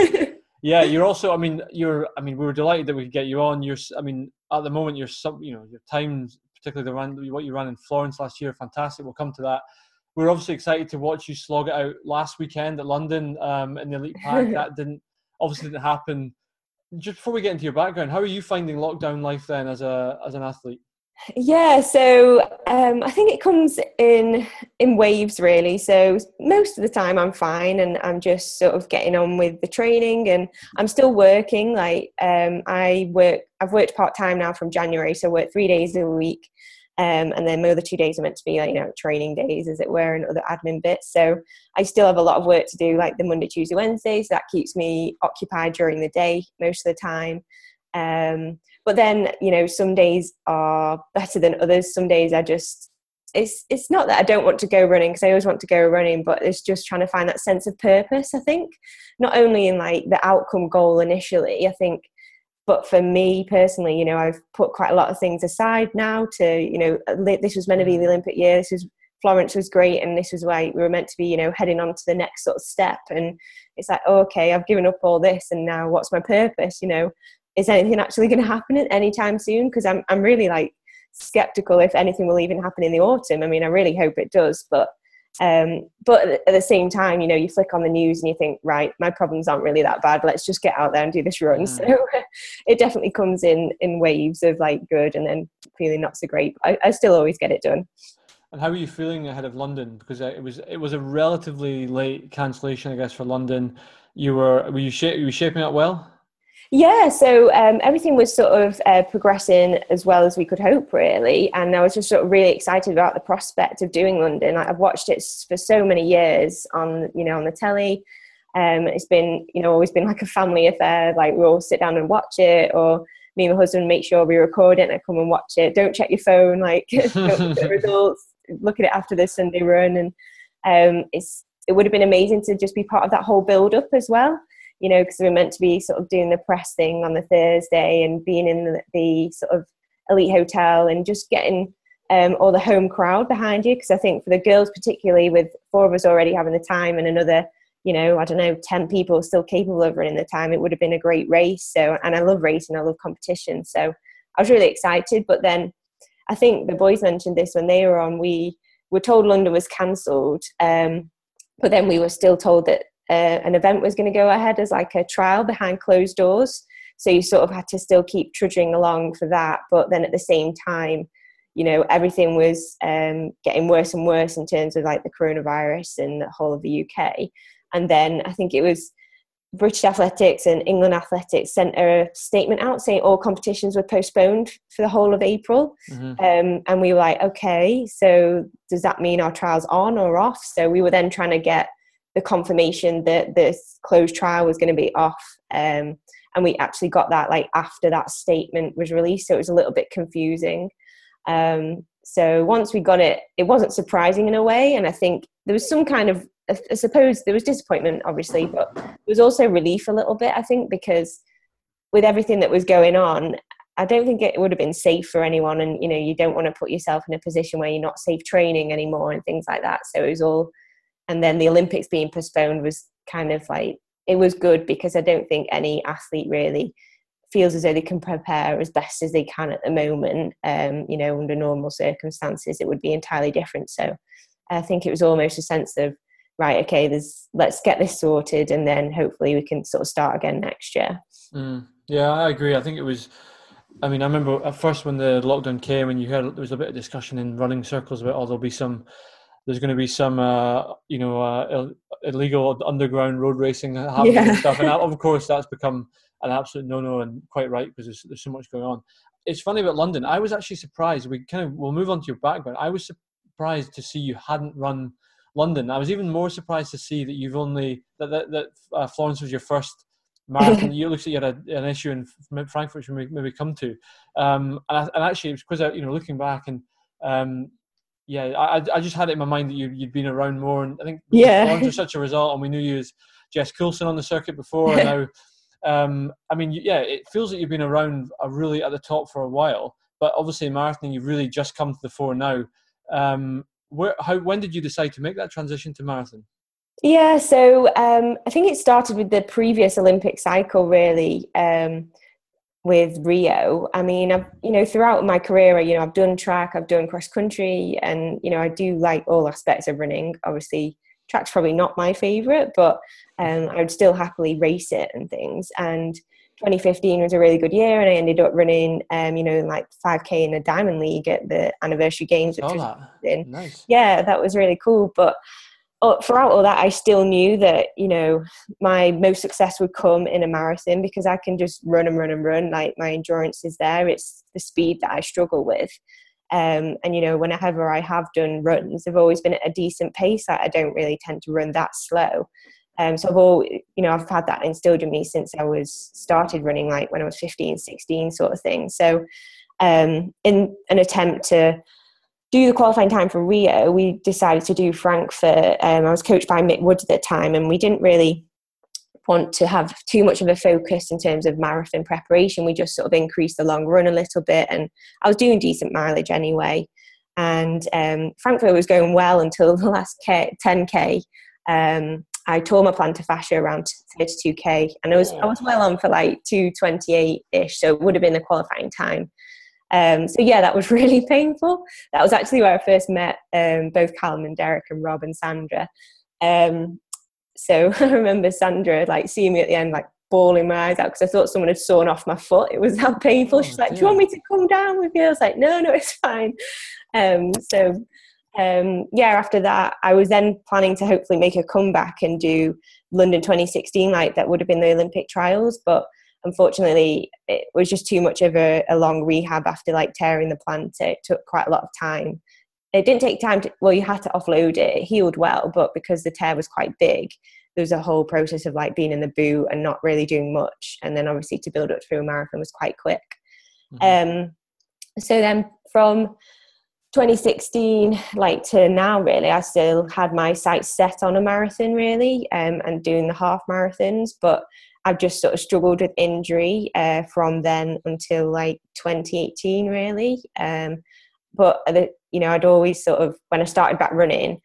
yeah, you're also. I mean, you're. I mean, we were delighted that we could get you on. You're. I mean, at the moment, you're some. You know, your times, particularly the run, what you ran in Florence last year, fantastic. We'll come to that we're obviously excited to watch you slog it out last weekend at London um, in the elite pack. that didn't obviously didn't happen. Just before we get into your background, how are you finding lockdown life then as a as an athlete? Yeah, so um, I think it comes in in waves really. So most of the time I'm fine and I'm just sort of getting on with the training and I'm still working. Like um, I work, I've worked part time now from January, so I work three days a week. Um, and then my other two days are meant to be like you know training days as it were and other admin bits. So i still have a lot of work to do like the monday tuesday wednesday. So that keeps me occupied during the day most of the time. Um, but then you know some days are better than others. Some days i just it's it's not that i don't want to go running because i always want to go running but it's just trying to find that sense of purpose i think. Not only in like the outcome goal initially i think but for me personally you know i've put quite a lot of things aside now to you know this was meant to be the mm. olympic year this was florence was great and this was why we were meant to be you know heading on to the next sort of step. And it's like oh, okay i've given up all this and now what's my purpose you know? Is anything actually going to happen anytime soon? Because I'm, I'm really like skeptical if anything will even happen in the autumn. I mean i really hope it does but um, but at the same time, you know, you flick on the news and you think, right, my problems aren't really that bad. Let's just get out there and do this run. Mm. So it definitely comes in in waves of like good and then feeling not so great. I, I still always get it done. And how are you feeling ahead of London? Because it was it was a relatively late cancellation, I guess, for London. You were were you, sh- were you shaping up well? Yeah, so um, everything was sort of uh, progressing as well as we could hope, really. And I was just sort of really excited about the prospect of doing London. I've watched it for so many years on, you know, on the telly. Um, it's been, you know, always been like a family affair. Like we all sit down and watch it, or me and my husband make sure we record it and I come and watch it. Don't check your phone, like the results. Look at it after the Sunday run, and um, it's it would have been amazing to just be part of that whole build up as well you know, because we are meant to be sort of doing the press thing on the Thursday and being in the, the sort of elite hotel and just getting um, all the home crowd behind you. Because I think for the girls, particularly with four of us already having the time and another, you know, I don't know, 10 people still capable of running the time, it would have been a great race. So, and I love racing, I love competition. So I was really excited. But then I think the boys mentioned this when they were on, we were told London was cancelled. Um, but then we were still told that uh, an event was going to go ahead as like a trial behind closed doors. So you sort of had to still keep trudging along for that. But then at the same time, you know, everything was um, getting worse and worse in terms of like the coronavirus in the whole of the UK. And then I think it was British Athletics and England Athletics sent a statement out saying all competitions were postponed for the whole of April. Mm-hmm. Um, and we were like, okay, so does that mean our trial's on or off? So we were then trying to get the confirmation that this closed trial was going to be off. Um, and we actually got that like after that statement was released, so it was a little bit confusing. Um, so once we got it, it wasn't surprising in a way, and I think there was some kind of I suppose there was disappointment, obviously, but there was also relief a little bit. I think because with everything that was going on, I don't think it would have been safe for anyone. And, you know, you don't want to put yourself in a position where you're not safe training anymore and things like that. So it was all, and then the Olympics being postponed was kind of like, it was good because I don't think any athlete really feels as though they can prepare as best as they can at the moment. Um, you know, under normal circumstances, it would be entirely different. So I think it was almost a sense of, right, okay, there's, let's get this sorted and then hopefully we can sort of start again next year. Mm, yeah, I agree. I think it was, I mean, I remember at first when the lockdown came and you heard there was a bit of discussion in running circles about, oh, there'll be some, there's going to be some, uh, you know, uh, illegal underground road racing happening yeah. and stuff. And of course, that's become an absolute no-no and quite right because there's, there's so much going on. It's funny about London. I was actually surprised. We kind of we'll move on to your background. I was surprised to see you hadn't run London. I was even more surprised to see that you've only that that, that uh, Florence was your first marathon. you looks like you had a, an issue in Frankfurt, which we maybe come to. Um, and, I, and actually, it was because you know looking back and um, yeah, I, I just had it in my mind that you, you'd been around more, and I think yeah, was such a result, and we knew you as Jess Coulson on the circuit before, and now. Um, I mean, yeah, it feels like you've been around a really at the top for a while, but obviously in marathon, you've really just come to the fore now. Um, where, how, when did you decide to make that transition to marathon? Yeah, so um, I think it started with the previous Olympic cycle, really, um, with Rio. I mean, I've you know throughout my career, you know, I've done track, I've done cross country, and you know, I do like all aspects of running. Obviously, track's probably not my favorite, but um, I would still happily race it and things. And 2015 was a really good year, and I ended up running, um, you know, like 5k in a Diamond League at the anniversary games, which was in. Nice. Yeah, that was really cool. But throughout all that, I still knew that you know my most success would come in a marathon because I can just run and run and run. Like my endurance is there. It's the speed that I struggle with. Um, and you know, whenever I have done runs, they've always been at a decent pace. I, I don't really tend to run that slow. Um, so I've all, you know, I've had that instilled in me since I was started running, like when I was 15, 16, sort of thing. So, um, in an attempt to do the qualifying time for Rio, we decided to do Frankfurt. Um, I was coached by Mick Woods at the time, and we didn't really want to have too much of a focus in terms of marathon preparation. We just sort of increased the long run a little bit, and I was doing decent mileage anyway. And um, Frankfurt was going well until the last K, 10k. Um, I tore my plantar fascia around 32k, and I was I was well on for like 228 ish, so it would have been the qualifying time. Um, so yeah, that was really painful. That was actually where I first met um, both Callum and Derek and Rob and Sandra. Um, so I remember Sandra like seeing me at the end, like bawling my eyes out because I thought someone had sawn off my foot. It was that painful. Oh, She's like. "Do you want me to come down with you?" I was like, "No, no, it's fine." Um, so um, yeah, after that, I was then planning to hopefully make a comeback and do London 2016, like that would have been the Olympic trials. But unfortunately, it was just too much of a, a long rehab after like tearing the plantar. It took quite a lot of time. It didn't take time to, well, you had to offload it. It healed well, but because the tear was quite big, there was a whole process of like being in the boot and not really doing much. And then obviously to build up through a marathon was quite quick. Mm-hmm. Um, so then from 2016 like to now really i still had my sights set on a marathon really um, and doing the half marathons but i've just sort of struggled with injury uh, from then until like 2018 really. Um, but the, you know i'd always sort of when i started back running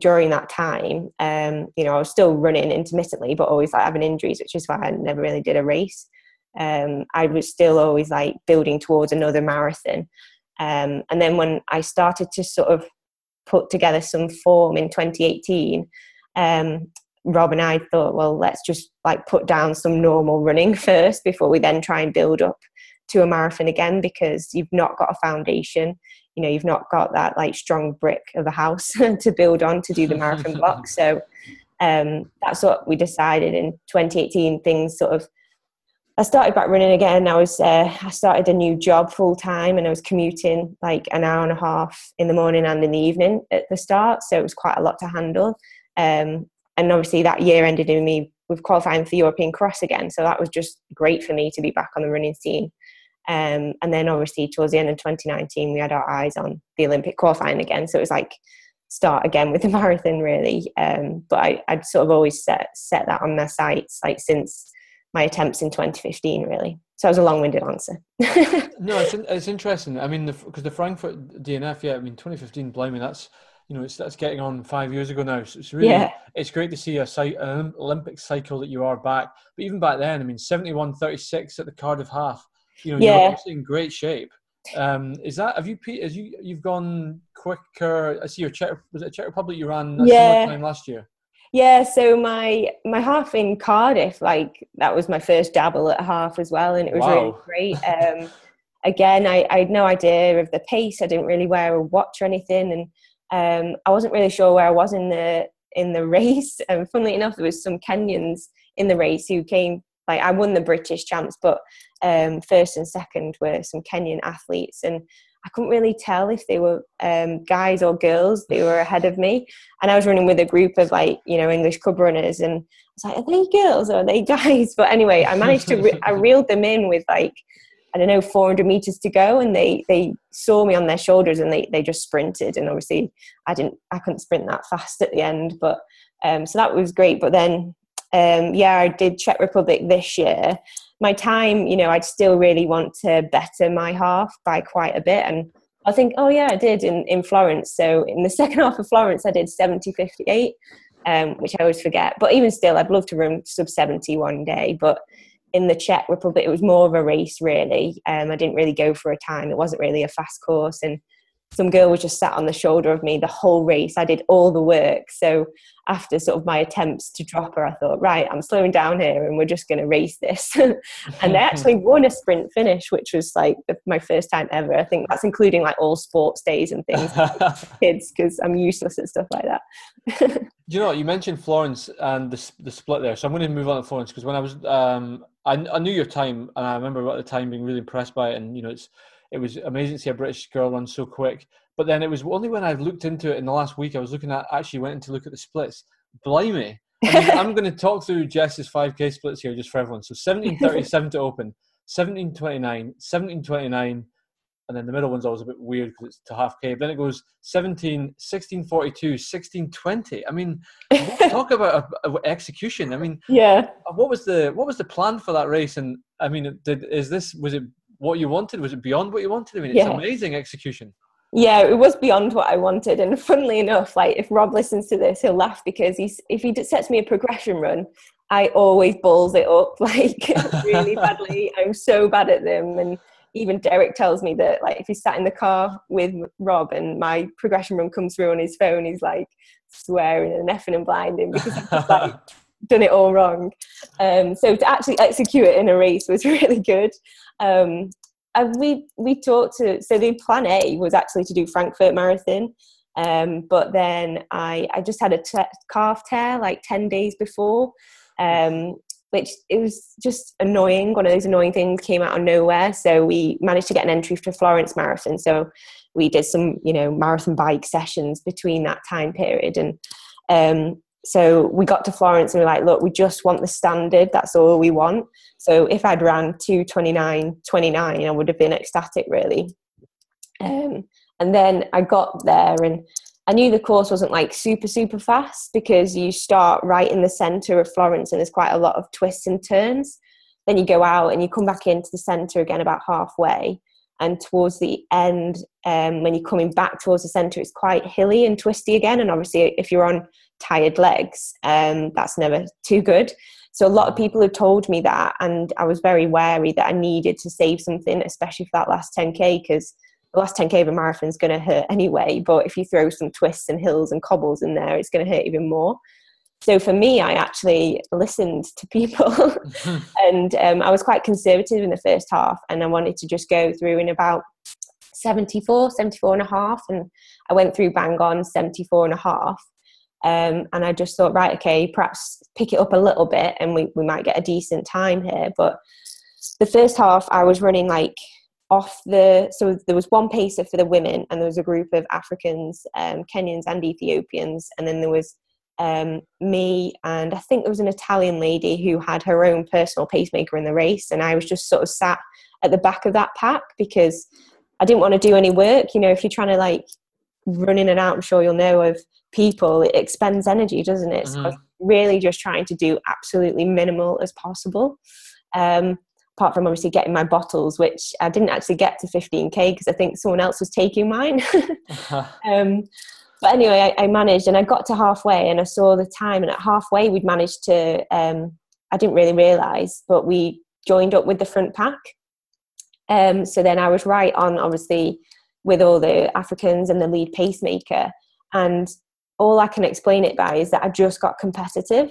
during that time um, you know i was still running intermittently but always like having injuries which is why i never really did a race. Um, i was still always like building towards another marathon. Um, and then when I started to sort of put together some form in 2018, um, Rob and I thought, well, let's just like put down some normal running first before we then try and build up to a marathon again because you've not got a foundation. You know, you've not got that like strong brick of a house to build on to do the marathon block. So um, that's what we decided in 2018. Things sort of I started back running again. I was uh, I started a new job full time, and I was commuting like an hour and a half in the morning and in the evening at the start. So it was quite a lot to handle. Um, and obviously, that year ended in me with qualifying for the European Cross again. So that was just great for me to be back on the running scene. Um, and then obviously towards the end of 2019, we had our eyes on the Olympic qualifying again. So it was like start again with the marathon really. Um, but I, would sort of always set set that on my sights like since my attempts in 2015 really so that was a long-winded answer. no, it's it's interesting. I mean, because the, the, Frankfurt DNF, yeah, I mean, 2015, blimey, that's you know, it's that's getting on five years ago now. So it's really, yeah. it's great to see a an Olympic cycle that you are back. But even back then, I mean, 71, 36 at the Cardiff half. You know, yeah. you're in great shape. Um, is that have you as you you've gone quicker? I see your Czech was it Czech Republic you ran yeah. time last year. Yeah, so my my half in Cardiff, like that was my first dabble at half as well, and it was wow. really great. Um, again, I, I had no idea of the pace. I didn't really wear a watch or anything, and um, I wasn't really sure where I was in the in the race. And funnily enough, there was some Kenyans in the race who came. Like I won the British champs, but um, first and second were some Kenyan athletes, and I couldn't really tell if they were um, guys or girls. They were ahead of me, and I was running with a group of like you know English cub runners, and I was like, "Are they girls or are they guys?" But anyway, I managed to re- I reeled them in with like I don't know 400 meters to go, and they they saw me on their shoulders, and they they just sprinted, and obviously I didn't I couldn't sprint that fast at the end, but um, so that was great. But then um, yeah, I did Czech Republic this year, my time, you know, I'd still really want to better my half by quite a bit. And I think, oh yeah, I did in, in Florence. So in the second half of Florence, I did 70, 58, um, which I always forget. But even still, I'd love to run sub 70 one day. But in the Czech Republic, it was more of a race, really. Um, I didn't really go for a time. It wasn't really a fast course. And some girl was just sat on the shoulder of me the whole race. I did all the work. So after sort of my attempts to drop her, I thought, right, I'm slowing down here and we're just going to race this. and they actually won a sprint finish, which was like my first time ever. I think that's including like all sports days and things, kids, because I'm useless at stuff like that. You know, you mentioned Florence and the, the split there. So I'm going to move on to Florence because when I was, um, I, I knew your time and I remember at the time being really impressed by it. And, you know, it's, it was amazing to see a British girl run so quick. But then it was only when I looked into it in the last week, I was looking at actually went in to look at the splits. Blimey. I mean, I'm going to talk through Jess's 5K splits here just for everyone. So 1737 to open, 1729, 1729, and then the middle one's always a bit weird because it's to half K. But then it goes 17, 1642, 1620. I mean, talk about a, a execution. I mean, yeah. Uh, what was the what was the plan for that race? And I mean, did is this was it what you wanted? Was it beyond what you wanted? I mean, it's yeah. amazing execution yeah, it was beyond what I wanted. And funnily enough, like if Rob listens to this, he'll laugh because he's if he sets me a progression run, I always balls it up like really badly. I'm so bad at them, and even Derek tells me that like if he's sat in the car with Rob and my progression run comes through on his phone, he's like swearing and effing and blinding because I've just like done it all wrong. Um, so to actually execute it in a race was really good. Um, and we we talked to so the plan A was actually to do Frankfurt Marathon, um, but then I I just had a calf tear like ten days before, um, which it was just annoying. One of those annoying things came out of nowhere. So we managed to get an entry for Florence Marathon. So we did some you know marathon bike sessions between that time period and. Um, so we got to Florence and we are like, look, we just want the standard. That's all we want. So if I'd ran 229, 29, I would have been ecstatic really. Um, and then I got there and I knew the course wasn't like super, super fast because you start right in the center of Florence and there's quite a lot of twists and turns. Then you go out and you come back into the center again about halfway. And towards the end, um, when you're coming back towards the center, it's quite hilly and twisty again. And obviously, if you're on tired legs, um, that's never too good. So a lot of people have told me that, and I was very wary that I needed to save something, especially for that last 10k, because the last 10k of a marathon is going to hurt anyway. But if you throw some twists and hills and cobbles in there, it's going to hurt even more. So for me, I actually listened to people, and um, I was quite conservative in the first half, and I wanted to just go through in about 74, 74 and a half, and I went through bang on 74 and a half. Um, and I just thought, right, okay, perhaps pick it up a little bit and we, we might get a decent time here. But the first half, I was running like off the, so there was one pacer for the women and there was a group of Africans, um, Kenyans and Ethiopians. And then there was um, me and I think there was an Italian lady who had her own personal pacemaker in the race. And I was just sort of sat at the back of that pack because I didn't want to do any work. You know, if you're trying to like run in and out, I'm sure you'll know of people, it expends energy, doesn't it? Mm-hmm. So really just trying to do absolutely minimal as possible. Um, apart from obviously getting my bottles, which I didn't actually get to 15k because I think someone else was taking mine. um, but anyway, I, I, managed and I got to halfway and I saw the time, and at halfway, we'd managed to, um, I didn't really realize, but we joined up with the front pack. Um, so then I was right on, obviously, with all the Africans and the lead pacemaker. And all I can explain it by is that I just got competitive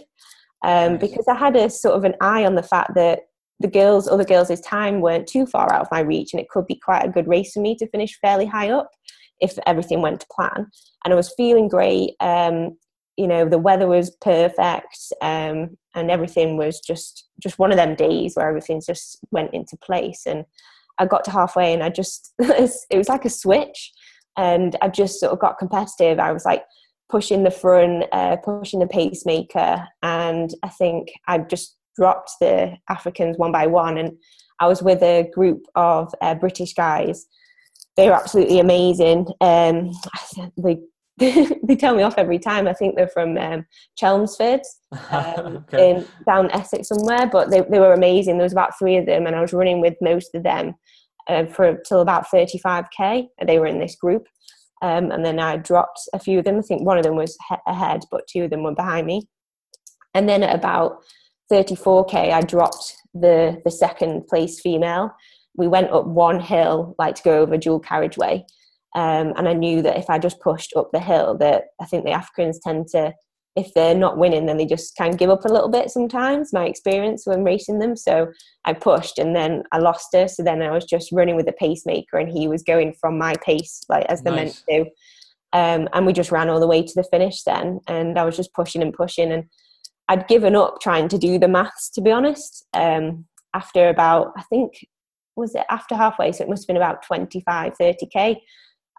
um, because I had a sort of an eye on the fact that the girls, other girls' time weren't too far out of my reach, and it could be quite a good race for me to finish fairly high up if everything went to plan. And I was feeling great. Um, you know, the weather was perfect, um, and everything was just just one of them days where everything just went into place. And I got to halfway, and I just it was like a switch, and I just sort of got competitive. I was like pushing the front, uh, pushing the pacemaker, and I think I just dropped the Africans one by one. And I was with a group of uh, British guys. They were absolutely amazing. Um, they they tell me off every time. I think they're from um, Chelmsford, um, okay. in down Essex somewhere. But they they were amazing. There was about three of them, and I was running with most of them uh, for till about thirty five k. They were in this group, um, and then I dropped a few of them. I think one of them was he- ahead, but two of them were behind me. And then at about 34k, I dropped the the second place female. We went up one hill, like to go over dual carriageway, um, and I knew that if I just pushed up the hill, that I think the Africans tend to, if they're not winning, then they just kind of give up a little bit sometimes. My experience when racing them, so I pushed and then I lost her. So then I was just running with the pacemaker, and he was going from my pace, like as they're nice. meant to. Um, and we just ran all the way to the finish then, and I was just pushing and pushing and I'd given up trying to do the maths, to be honest. Um, after about, I think, was it after halfway? So it must have been about 25, 30k.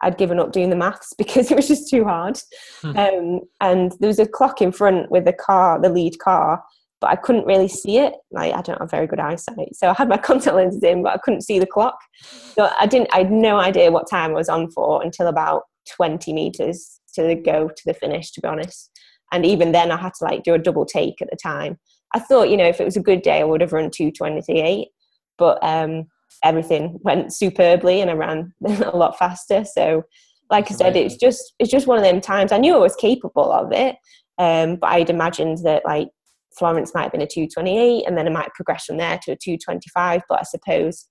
I'd given up doing the maths because it was just too hard. Hmm. Um, and there was a clock in front with the car, the lead car, but I couldn't really see it. Like I don't have very good eyesight, so I had my contact lenses in, but I couldn't see the clock. So I didn't. I had no idea what time I was on for until about 20 meters to go to the finish. To be honest, and even then i had to like do a double take at the time. I thought you know if it was a good day i would have run 228 but um, everything went superbly and i ran a lot faster. So like That's i said amazing. it's just it's just one of them times. I knew i was capable of it um, but i'd imagined that like florence might have been a 228 and then i might progress from there to a 225 but i suppose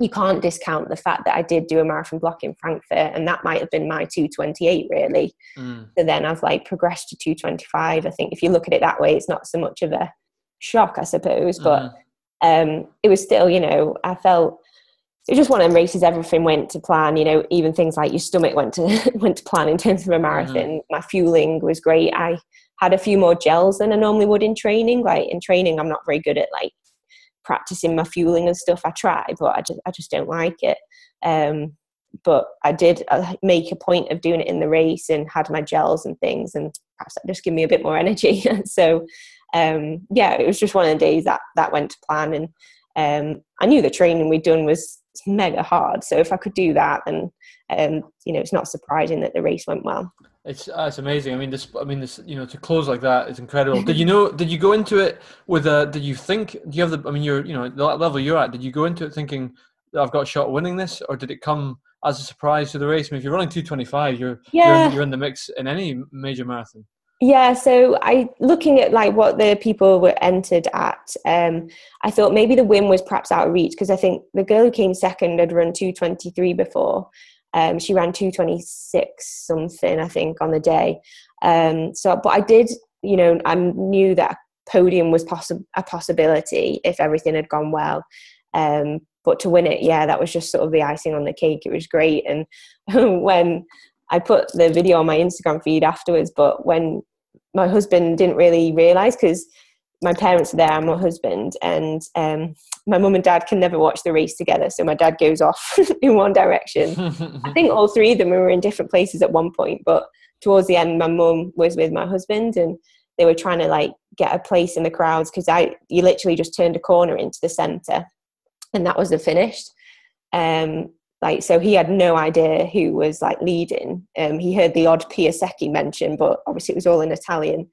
you can't discount the fact that I did do a marathon block in Frankfurt, and that might have been my 228 really. Mm. So then I've like progressed to 225. I think if you look at it that way, it's not so much of a shock, I suppose, but mm. um, it was still, you know, I felt it was just one of them races. Everything went to plan. You know, even things like your stomach went to went to plan in terms of a marathon. Mm. My fueling was great. I had a few more gels than I normally would in training. Like in training, I'm not very good at like practicing my fueling and stuff. I try, but I just I just don't like it. Um, but I did uh, make a point of doing it in the race and had my gels and things, and just give me a bit more energy. so um, yeah, it was just one of the days that that went to plan, and um, I knew the training we'd done was mega hard. So if I could do that, then um, you know, it's not surprising that the race went well. It's uh, it's amazing. I mean, this. I mean, this. You know, to close like that is incredible. did you know? Did you go into it with a? Did you think? Do you have the? I mean, you're. You know, the level you're at. Did you go into it thinking that I've got a shot winning this, or did it come as a surprise to the race? I mean, if you're running 225, you're yeah. you're, you're in the mix in any major marathon. Yeah, so I looking at like what the people were entered at, um, I thought maybe the win was perhaps out of reach because I think the girl who came second had run 223 before, um, she ran 226 something, I think, on the day. Um, so, but I did, you know, I knew that podium was possi- a possibility if everything had gone well. Um, but to win it, yeah, that was just sort of the icing on the cake. It was great. And when I put the video on my Instagram feed afterwards, but when my husband didn't really realize because my parents are there and my husband and um, my mum and dad can never watch the race together so my dad goes off in one direction. I think all three of them were in different places at one point but towards the end my mum was with my husband and they were trying to like get a place in the crowds because i you literally just turned a corner into the center and that was the finish. Um like so he had no idea who was like leading. Um he heard the odd Piasecki mention but obviously it was all in italian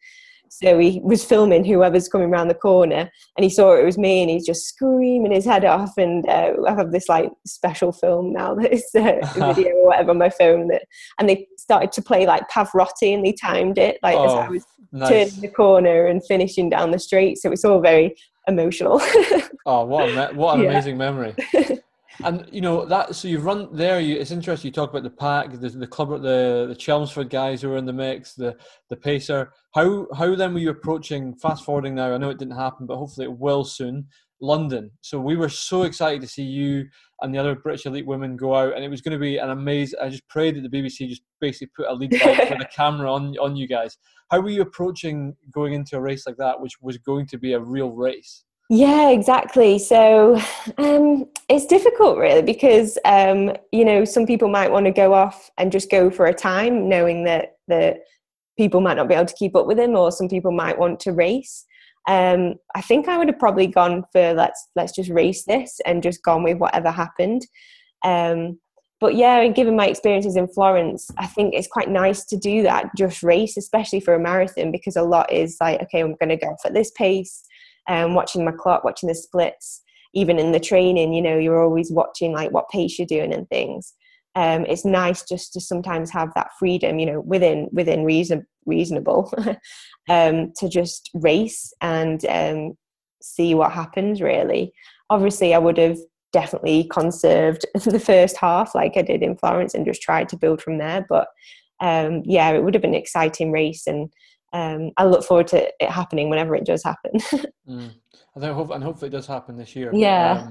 So he was filming whoever's coming around the corner, and he saw it was me, and he's just screaming his head off. And uh, I have this like special film now that is uh, video or whatever on my phone that, and they started to play like Pavarotti, and they timed it like oh, as I oh, was nice. turning the corner and finishing down the street. So it's all very emotional. oh, what a me- what an yeah. amazing memory! And you know that so you've run there. You, it's interesting. You talk about the pack, the, the club, the the Chelmsford guys who were in the mix, the the pacer. How how then were you approaching? Fast forwarding now, I know it didn't happen, but hopefully it will soon. London. So we were so excited to see you and the other British elite women go out, and it was going to be an amazing. I just prayed that the BBC just basically put a lead with a camera on on you guys. How were you approaching going into a race like that, which was going to be a real race? Yeah, exactly. So um, it's difficult, really, because um, you know some people might want to go off and just go for a time, knowing that that people might not be able to keep up with him or some people might want to race. Um, I think I would have probably gone for let's let's just race this and just gone with whatever happened. Um, but yeah, and given my experiences in Florence, I think it's quite nice to do that, just race, especially for a marathon, because a lot is like, okay, I'm going to go for this pace, and um, watching my clock, watching the splits, even in the training, you know, you're always watching like what pace you're doing and things. Um, it's nice just to sometimes have that freedom, you know, within within reason reasonable, um, to just race and um, see what happens. Really, obviously, I would have definitely conserved the first half like I did in Florence and just tried to build from there. But um, yeah, it would have been an exciting race, and um, I look forward to it happening whenever it does happen. mm. I hope, and hopefully it does happen this year. Yeah.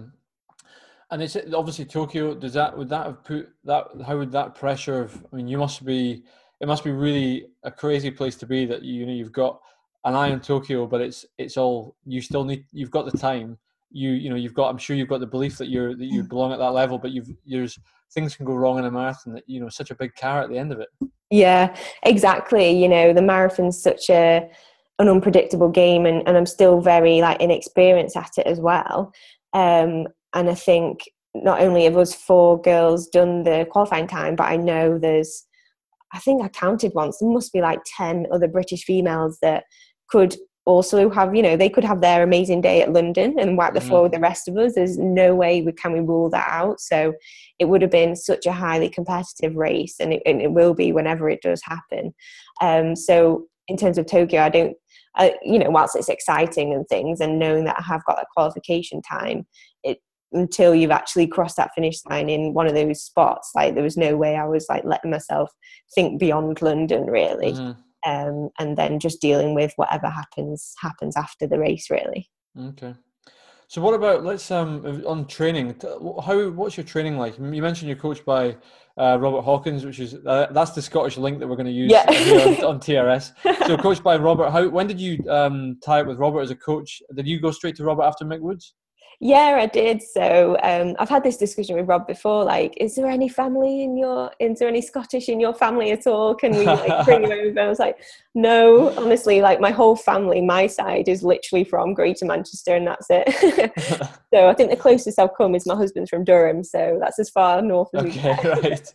And it's obviously Tokyo. Does that would that have put that? How would that pressure of? I mean, you must be. It must be really a crazy place to be that you know you've got an eye on Tokyo, but it's it's all you still need. You've got the time. You you know you've got. I'm sure you've got the belief that you're that you mm. belong at that level, but you've there's things can go wrong in a marathon that you know such a big car at the end of it. Yeah, exactly. You know, the marathon's such a an unpredictable game and, and I'm still very like inexperienced at it as well. Um, and I think not only have us four girls done the qualifying time, but I know there's I think I counted once, there must be like ten other British females that could also have, you know, they could have their amazing day at London and wipe the mm-hmm. floor with the rest of us. There's no way we can we rule that out. So it would have been such a highly competitive race, and it, and it will be whenever it does happen. Um, so in terms of Tokyo, I don't, I, you know, whilst it's exciting and things, and knowing that I have got that qualification time, it until you've actually crossed that finish line in one of those spots, like there was no way I was like letting myself think beyond London really. Mm-hmm. Um, and then just dealing with whatever happens happens after the race really. Okay. So what about let's um on training how what's your training like? You mentioned you're coached by uh, Robert Hawkins which is uh, that's the Scottish link that we're going to use yeah. on, on, TRS so coached by Robert how when did you um, tie up with Robert as a coach? Did you go straight to Robert after Mick Woods yeah, I did. So um, I've had this discussion with Rob before. Like, is there any family in your? Is there any Scottish in your family at all? Can we like bring you over? I was like, no. Honestly, like my whole family, my side is literally from Greater Manchester, and that's it. so I think the closest I've come is my husband's from Durham, so that's as far north as okay, we right.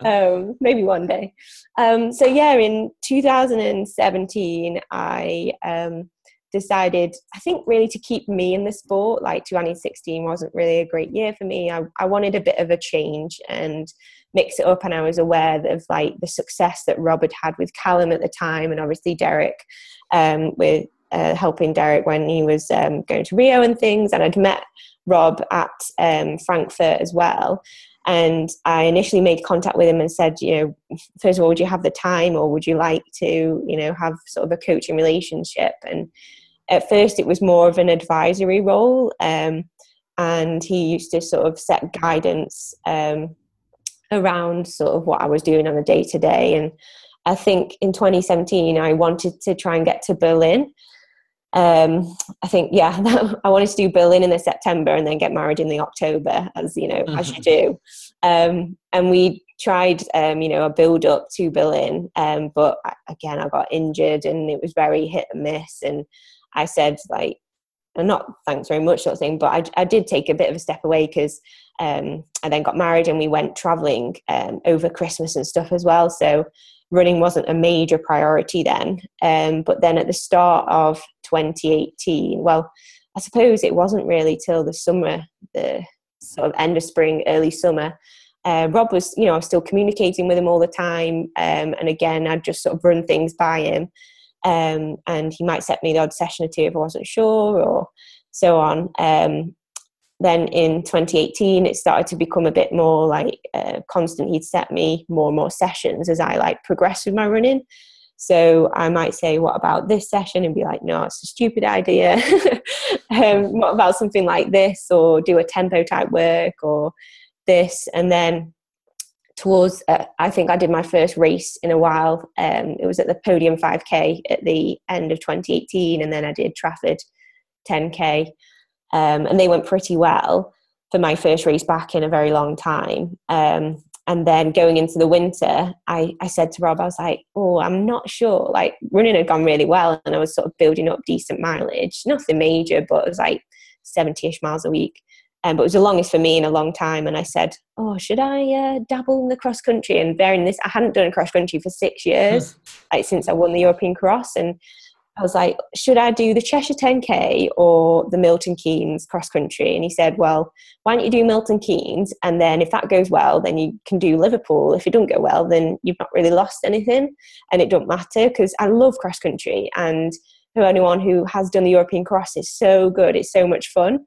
um, maybe one day. Um, so yeah, in 2017, I. Um, decided, I think, really to keep me in the sport. Like 2016 wasn't really a great year for me. I, I wanted a bit of a change and mix it up. And I was aware of like the success that Robert had with Callum at the time, and obviously Derek um, with uh, helping Derek when he was um, going to Rio and things. And I'd met Rob at um, Frankfurt as well. And I initially made contact with him and said, you know, first of all, would you have the time or would you like to, you know, have sort of a coaching relationship? And at first it was more of an advisory role um, and he used to sort of set guidance um, around sort of what i was doing on a day to day and i think in 2017 i wanted to try and get to berlin um, i think yeah i wanted to do berlin in the september and then get married in the october as you know mm-hmm. as you do um, and we tried um, you know a build up to berlin um, but again i got injured and it was very hit and miss and I said like, not thanks very much sort of thing, but I, I did take a bit of a step away because um, I then got married and we went traveling um, over Christmas and stuff as well. So running wasn't a major priority then. Um, but then at the start of 2018, well, I suppose it wasn't really till the summer, the sort of end of spring, early summer. Uh, Rob was, you know, I was still communicating with him all the time. Um, and again, I'd just sort of run things by him. Um, and he might set me the odd session or two if I wasn't sure or so on. Um, then in 2018 it started to become a bit more like uh, constant. He'd set me more and more sessions as i like progressed with my running. So i might say what about this session? And be like no it's a stupid idea. Um, what about something like this? Or do a tempo type work or this. And then towards uh, i think i did my first race in a while um, it was at the podium 5k at the end of 2018 and then i did trafford 10k um, and they went pretty well for my first race back in a very long time. Um, and then going into the winter, I, I said to Rob, I was like, oh, I'm not sure. Like running had gone really well, and I was sort of building up decent mileage, nothing major, but it was like 70 ish miles a week. Um, but it was the longest for me in a long time. And I said, oh, should I uh, dabble in the cross country? And bearing this, I hadn't done a cross country for six years, like since I won the European Cross. And I was like, should I do the Cheshire 10K or the Milton Keynes cross country? And he said, well, why don't you do Milton Keynes? And then if that goes well, then you can do Liverpool. If it don't go well, then you've not really lost anything. And it don't matter because I love cross country. And for anyone who has done the European cross, is so good. It's so much fun.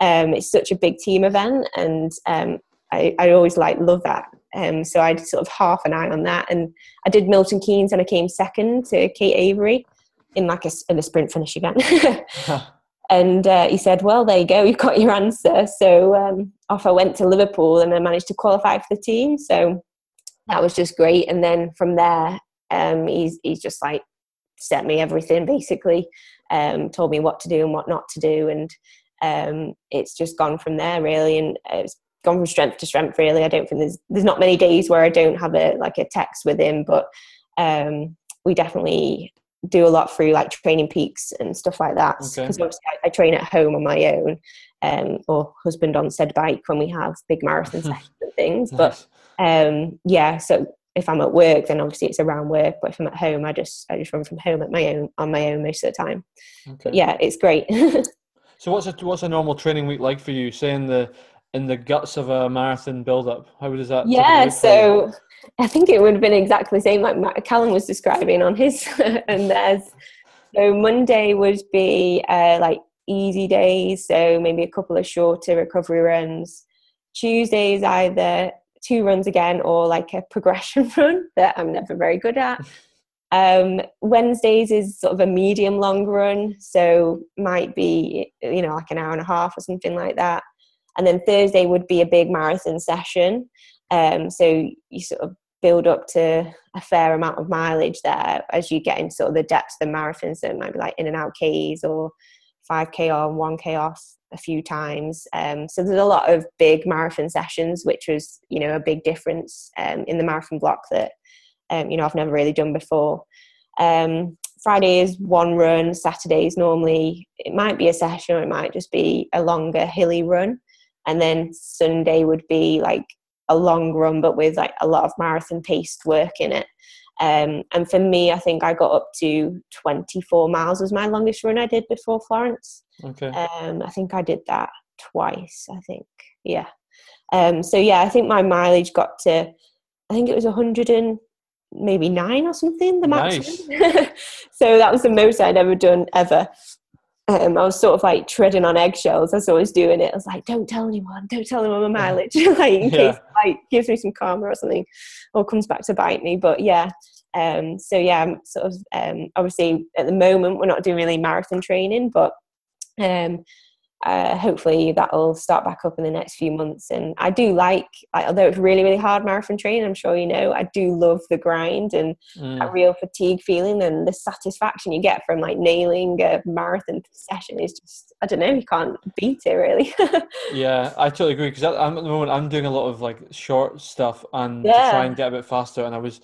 Um, it's such a big team event. And um, I, I always like love that. Um, so I sort of half an eye on that. And I did Milton Keynes and I came second to Kate Avery in like a, in a sprint finish again. and uh, he said, "Well, there you go, you've got your answer." So um, off I went to Liverpool, and I managed to qualify for the team. So that was just great. And then from there, um, he's he's just like set me everything basically, um, told me what to do and what not to do, and um, it's just gone from there really. And it's gone from strength to strength really. I don't think there's there's not many days where I don't have a like a text with him, but um, we definitely do a lot through like training peaks and stuff like that because okay. obviously I, I, train at home on my own um, or husband on said bike when we have big marathon sessions and things nice. but um, yeah so if I'm at work then obviously it's around work but if I'm at home I just I just run from home at my own on my own most of the time okay. Yeah it's great so what's a what's a normal training week like for you saying the in the guts of a marathon build up how does that yeah so I think it would have been exactly the same like Callum was describing on his and there's so Monday would be uh, like easy days, so maybe a couple of shorter recovery runs. Tuesdays either two runs again or like a progression run that I'm never very good at. Um, Wednesdays is sort of a medium long run, so might be you know like an hour and a half or something like that. And then Thursday would be a big marathon session. Um, so you sort of build up to a fair amount of mileage there as you get into sort of the depths of the marathons. So it might be like in and out Ks or 5K on, 1K off a few times. Um, so there's a lot of big marathon sessions, which was, you know, a big difference um, in the marathon block that, um, you know, I've never really done before. Um, Friday is one run, Saturday is normally, it might be a session or it might just be a longer hilly run. And then Sunday would be like a long run, but with like a lot of marathon paced work in it. Um, and for me, I think I got up to 24 miles was my longest run I did before Florence. Okay. Um, I think I did that twice. I think, yeah. Um, so yeah, I think my mileage got to, I think it was 100 and maybe nine or something. The nice. so that was the most I'd ever done ever um, I was sort of like treading on eggshells as I was always doing it. I was like, "Don't tell anyone! Don't tell anyone my mileage, like in yeah. case like gives me some karma or something, or comes back to bite me." But yeah, um, so yeah, I'm sort of um, obviously at the moment we're not doing really marathon training, but um, uh, hopefully that'll start back up in the next few months. And I do like, like, although it's really, really hard marathon training, I'm sure you know, I do love the grind and mm. that real fatigue feeling and the satisfaction you get from like nailing a marathon session is just, I don't know, you can't beat it really. yeah, I totally agree because I'm at the moment I'm doing a lot of like short stuff and yeah. to try and get a bit faster. And I was,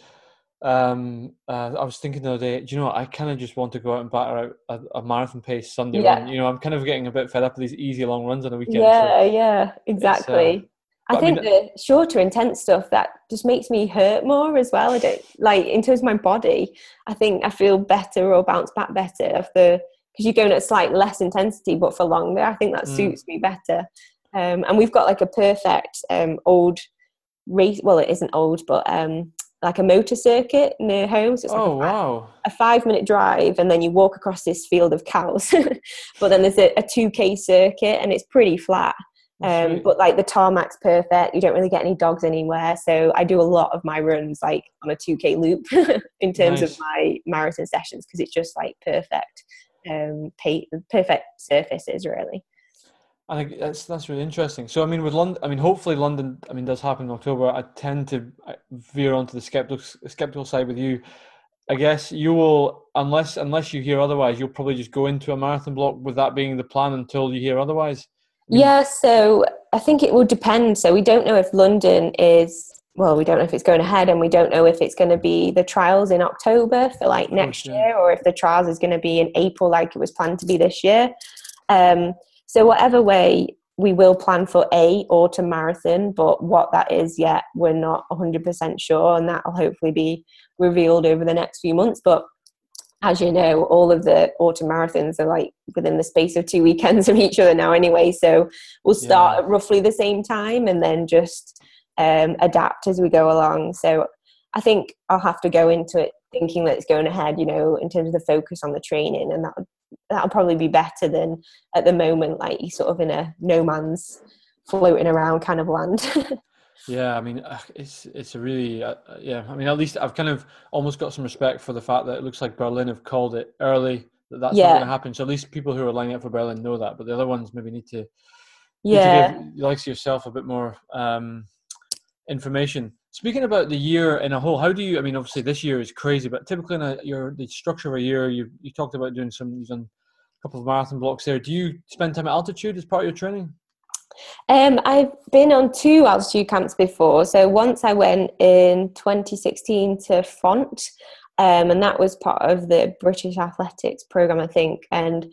um, uh, I was thinking the other day, do you know what? I kind of just want to go out and batter out a, a marathon pace Sunday yeah. run. You know, I'm kind of getting a bit fed up with these easy long runs on the weekend. Yeah, so yeah, exactly. I think I mean, the shorter, intense stuff that just makes me hurt more as well. I don't like in terms of my body. I think I feel better or bounce back better the because you're going at slight less intensity but for longer. I think that mm. suits me better. Um, and we've got like a perfect um, old race. Well, it isn't old, but um, like a motor circuit near home. So it's like oh a, wow! A five minute drive, and then you walk across this field of cows. but then there's a, a two k circuit, and it's pretty flat. Um, but like the tarmac's perfect. You don't really get any dogs anywhere. So I do a lot of my runs like on a 2k loop in terms nice. of my marathon sessions because it's just like perfect, um, pay, perfect surfaces really. I think that's that's really interesting. So I mean, with London, I mean, hopefully London, I mean, does happen in October. I tend to veer onto the skeptical skeptical side with you. I guess you will, unless unless you hear otherwise, you'll probably just go into a marathon block with that being the plan until you hear otherwise. Yeah, so I think it will depend. So we don't know if London is well, we don't know if it's going ahead, and we don't know if it's going to be the trials in October for like next year, or if the trials is going to be in April, like it was planned to be this year. Um, so whatever way, we will plan for a autumn marathon, but what that is yet, we're not 100% sure, and that will hopefully be revealed over the next few months. But as you know, all of the autumn marathons are like within the space of two weekends of each other now, anyway. So we'll start yeah. at roughly the same time and then just um, adapt as we go along. So I think I'll have to go into it thinking that it's going ahead, you know, in terms of the focus on the training, and that that'll probably be better than at the moment, like you sort of in a no man's floating around kind of land. Yeah, I mean, it's it's a really uh, uh, yeah. I mean, at least I've kind of almost got some respect for the fact that it looks like Berlin have called it early that that's yeah. not going to happen. So at least people who are lining up for Berlin know that, but the other ones maybe need to yeah, need to give, likes yourself a bit more um, information. Speaking about the year in a whole, how do you? I mean, obviously this year is crazy, but typically in a, your the structure of a year, you you talked about doing some you've done a couple of marathon blocks there. Do you spend time at altitude as part of your training? Um, I've been on two altitude camps before. So once I went in 2016 to Font, um, and that was part of the British Athletics program, I think. And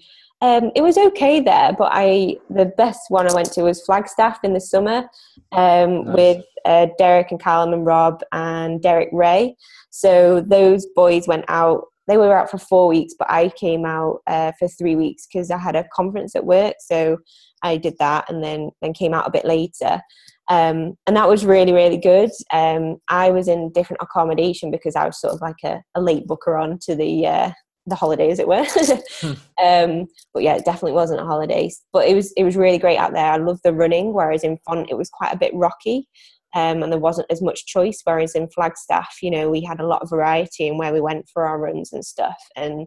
um, it was okay there, but I the best one I went to was Flagstaff in the summer um, nice. with uh, Derek and Callum and Rob and Derek Ray. So those boys went out. They were out for four weeks, but I came out uh, for three weeks because I had a conference at work. So I did that and then then came out a bit later. Um, and that was really really good. Um, I was in different accommodation because I was sort of like a, a late booker on to the uh, the holiday, as it were. hmm. um, but yeah, it definitely wasn't a holiday. But it was it was really great out there. I love the running, whereas in Font it was quite a bit rocky. Um, and there wasn't as much choice. Whereas in Flagstaff, you know, we had a lot of variety in where we went for our runs and stuff. And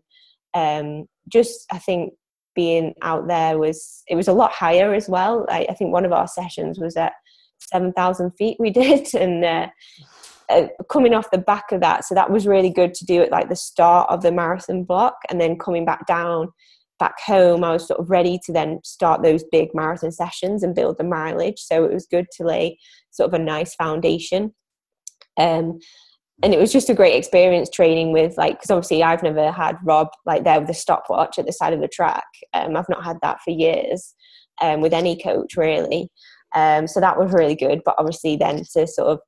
um, just, I think being out there was it was a lot higher as well. I, I think one of our sessions was at seven thousand feet we did, and uh, uh, coming off the back of that, so that was really good to do at like the start of the marathon block, and then coming back down back home, I was sort of ready to then start those big marathon sessions and build the mileage. So it was good to lay sort of a nice foundation. Um, and it was just a great experience training with like because obviously I've never had Rob like there with a stopwatch at the side of the track. Um, I've not had that for years um, with any coach really. Um, so that was really good. But obviously then to sort of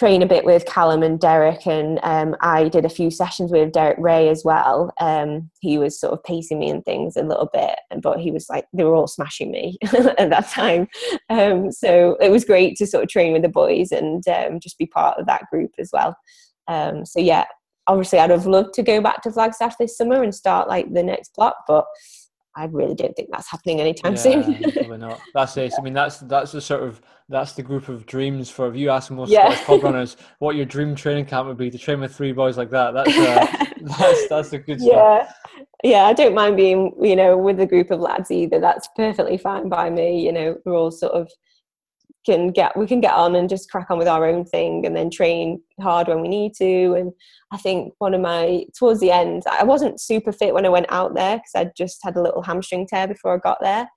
train a bit with Callum and Derek, and um, I did a few sessions with Derek Ray as well. Um, he was sort of pacing me and things a little bit, but he was like they were all smashing me at that time. Um, so it was great to sort of train with the boys and um, just be part of that group as well. Um, so yeah, obviously I'd have loved to go back to Flagstaff this summer and start like the next block, but I really don't think that's happening anytime yeah, soon. probably not. That's it. I mean, that's that's the sort of that's the group of dreams for if you ask most yeah. club runners what your dream training camp would be to train with three boys like that. That's uh, that's that's a good yeah. Stuff. Yeah, I don't mind being you know with a group of lads either. That's perfectly fine by me. You know, we're all sort of can get we can get on and just crack on with our own thing and then train hard when we need to. And i think one of my towards the end i wasn't super fit when i went out there because i just had a little hamstring tear before i got there.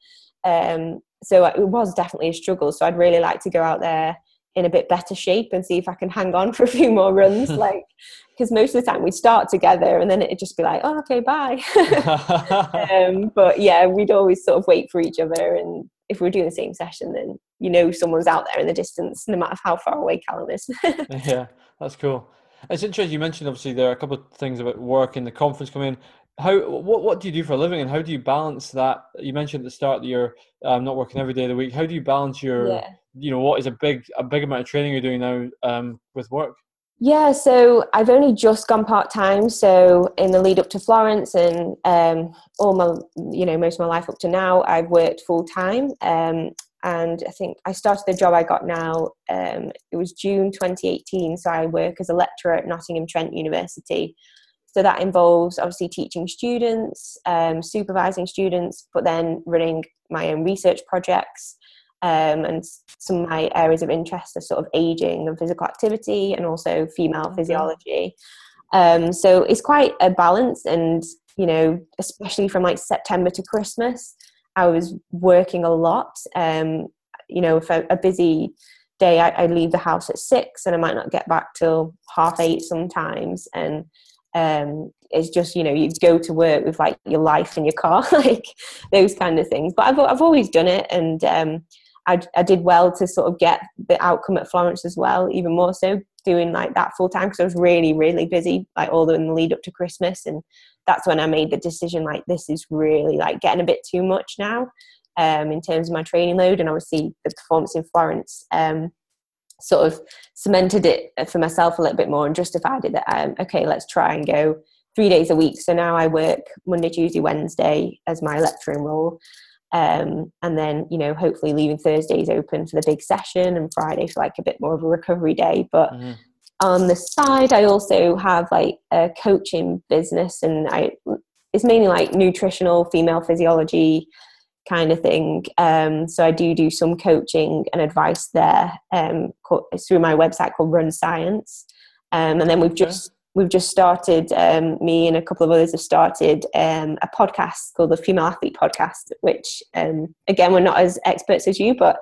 Um, so it was definitely a struggle. So i'd really like to go out there in a bit better shape and see if i can hang on for a few more runs like because most of the time we'd start together and then it'd just be like oh okay bye. Um, but yeah we'd always sort of wait for each other and if we were doing the same session then you know someone's out there in the distance, no matter how far away Callum is. yeah, that's cool. It's interesting. You mentioned obviously there are a couple of things about work and the conference coming. In. How what what do you do for a living, and how do you balance that? You mentioned at the start that you're um, not working every day of the week. How do you balance your yeah. you know what is a big a big amount of training you're doing now um, with work? Yeah, so I've only just gone part time. So in the lead up to Florence and um, all my, you know, most of my life up to now, I've worked full time. Um, and I think I started the job I got now. Um, it was June 2018. So I work as a lecturer at Nottingham Trent University. So that involves obviously teaching students, um, supervising students, but then running my own research projects. Um, and some of my areas of interest are sort of aging and physical activity and also female mm-hmm. physiology. Um, so it's quite a balance, and you know, especially from like September to Christmas, I was working a lot. Um, you know, for a busy day, I, I leave the house at six, and I might not get back till half eight sometimes, and um, it's just you know you go to work with like your life in your car like those kind of things but i've, I've always done it and um, I, I did well to sort of get the outcome at Florence as well, even more so doing like that full time because I was really, really busy, like all the in the lead up to Christmas. And that's when I made the decision like, this is really like getting a bit too much now um, in terms of my training load. And obviously, the performance in Florence um, sort of cemented it for myself a little bit more and justified it that, um, okay, let's try and go three days a week. So now I work Monday, Tuesday, Wednesday as my lecturing role. Um, and then you know hopefully leaving thursdays open for the big session and friday for like a bit more of a recovery day but mm-hmm. On the side i also have like a coaching business and i it's mainly like nutritional female physiology kind of thing. Um, so i do do some coaching and advice there um, through my website called run science. Um, and then we've just we've just started, um, me and a couple of others have started um, a podcast called the Female Athlete Podcast, which, um, again, we're not as experts as you, but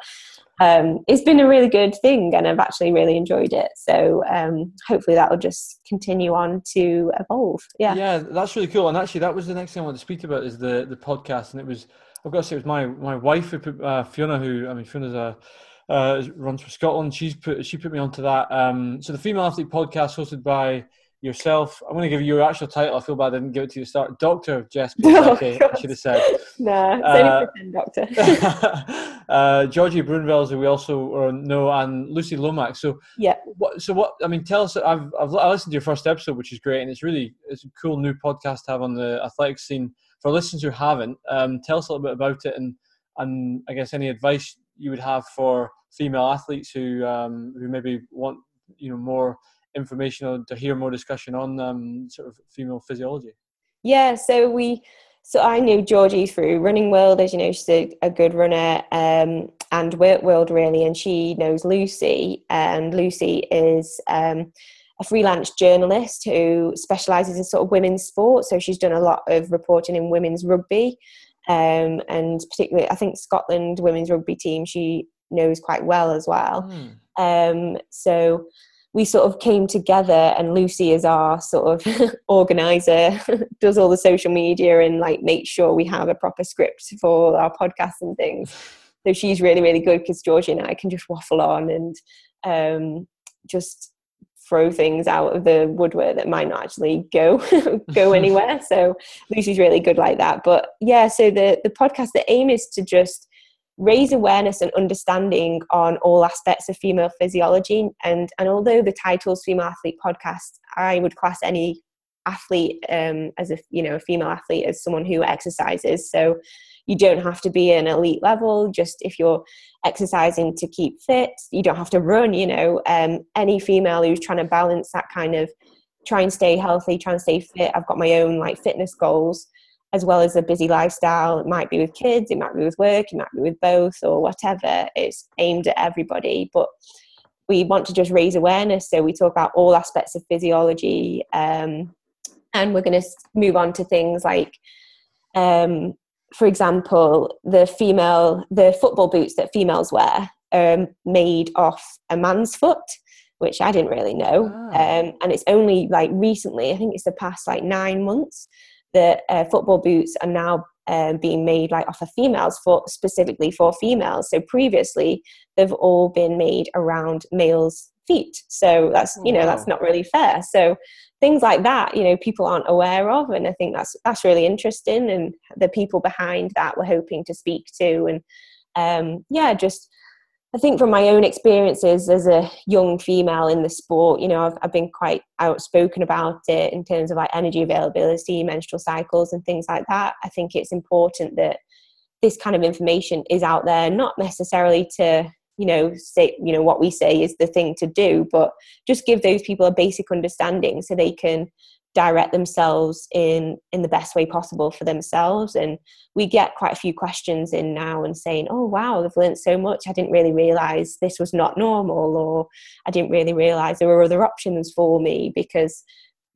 um, it's been a really good thing and I've actually really enjoyed it. So um, hopefully that will just continue on to evolve. Yeah. Yeah, that's really cool. And actually, that was the next thing I wanted to speak about is the, the podcast. And it was, I've got to say, it was my, my wife uh, Fiona, who, I mean, Fiona's a, uh, runs for Scotland. She's put she put me onto that. Um, so the female athlete podcast hosted by yourself. I'm going to give you your actual title. I feel bad I didn't give it to you to start. Doctor Jess oh, I should have said. nah, uh, doctor. uh, Georgie Bruinvels, who we also know, and Lucy Lomax. So yeah. What, so what? I mean, tell us. I've, I've I listened to your first episode, which is great, and it's really it's a cool new podcast to have on the athletics scene. For listeners who haven't, um, tell us a little bit about it, and and I guess any advice you would have for female athletes who um, who maybe want you know more information or to hear more discussion on um, sort of female physiology? Yeah, so we, so I knew Georgie through Running World, as you know, she's a, a good runner, um, and Work World really, and she knows Lucy, and Lucy is um, a freelance journalist who specialises in sort of women's sport. So she's done a lot of reporting in women's rugby, um, and particularly I think Scotland women's rugby team she knows quite well as well. Mm. so we sort of came together and lucy is our sort of organizer does all the social media and like make sure we have a proper script for our podcasts and things. So she's really really good because georgie and i can just waffle on and um, just throw things out of the woodwork that might not actually go go anywhere. So lucy's really good like that. But yeah so the the podcast the aim is to just raise awareness and understanding on all aspects of female physiology. And, and although the title's Female Athlete Podcast, I would class any athlete um, as a you know a female athlete as someone who exercises. So you don't have to be an elite level. Just if you're exercising to keep fit, you don't have to run. You know, um, any female who's trying to balance that kind of try and stay healthy, try and stay fit. I've got my own like fitness goals as well as a busy lifestyle. It might be with kids, it might be with work, it might be with both, or whatever. It's aimed at everybody, but we want to just raise awareness. So we talk about all aspects of physiology, um, and we're going to move on to things like, um, for example, the female, the football boots that females wear are made off a man's foot which I didn't really know. Oh. Um, and it's only like recently, I think it's the past like nine months, that uh, football boots are now um, being made like off of females for specifically for females. So previously, they've all been made around males' feet. So that's you know wow. that's not really fair. So things like that, you know, people aren't aware of, and I think that's that's really interesting. And the people behind that we're hoping to speak to, and um, yeah, just I think from my own experiences as a young female in the sport, you know, I've, I've been quite outspoken about it in terms of like energy availability, menstrual cycles, and things like that. I think it's important that this kind of information is out there, not necessarily to, you know, say, you know, what we say is the thing to do, but just give those people a basic understanding so they can direct themselves in in the best way possible for themselves and we get quite a few questions in now and saying oh wow i've learned so much i didn't really realize this was not normal or i didn't really realize there were other options for me because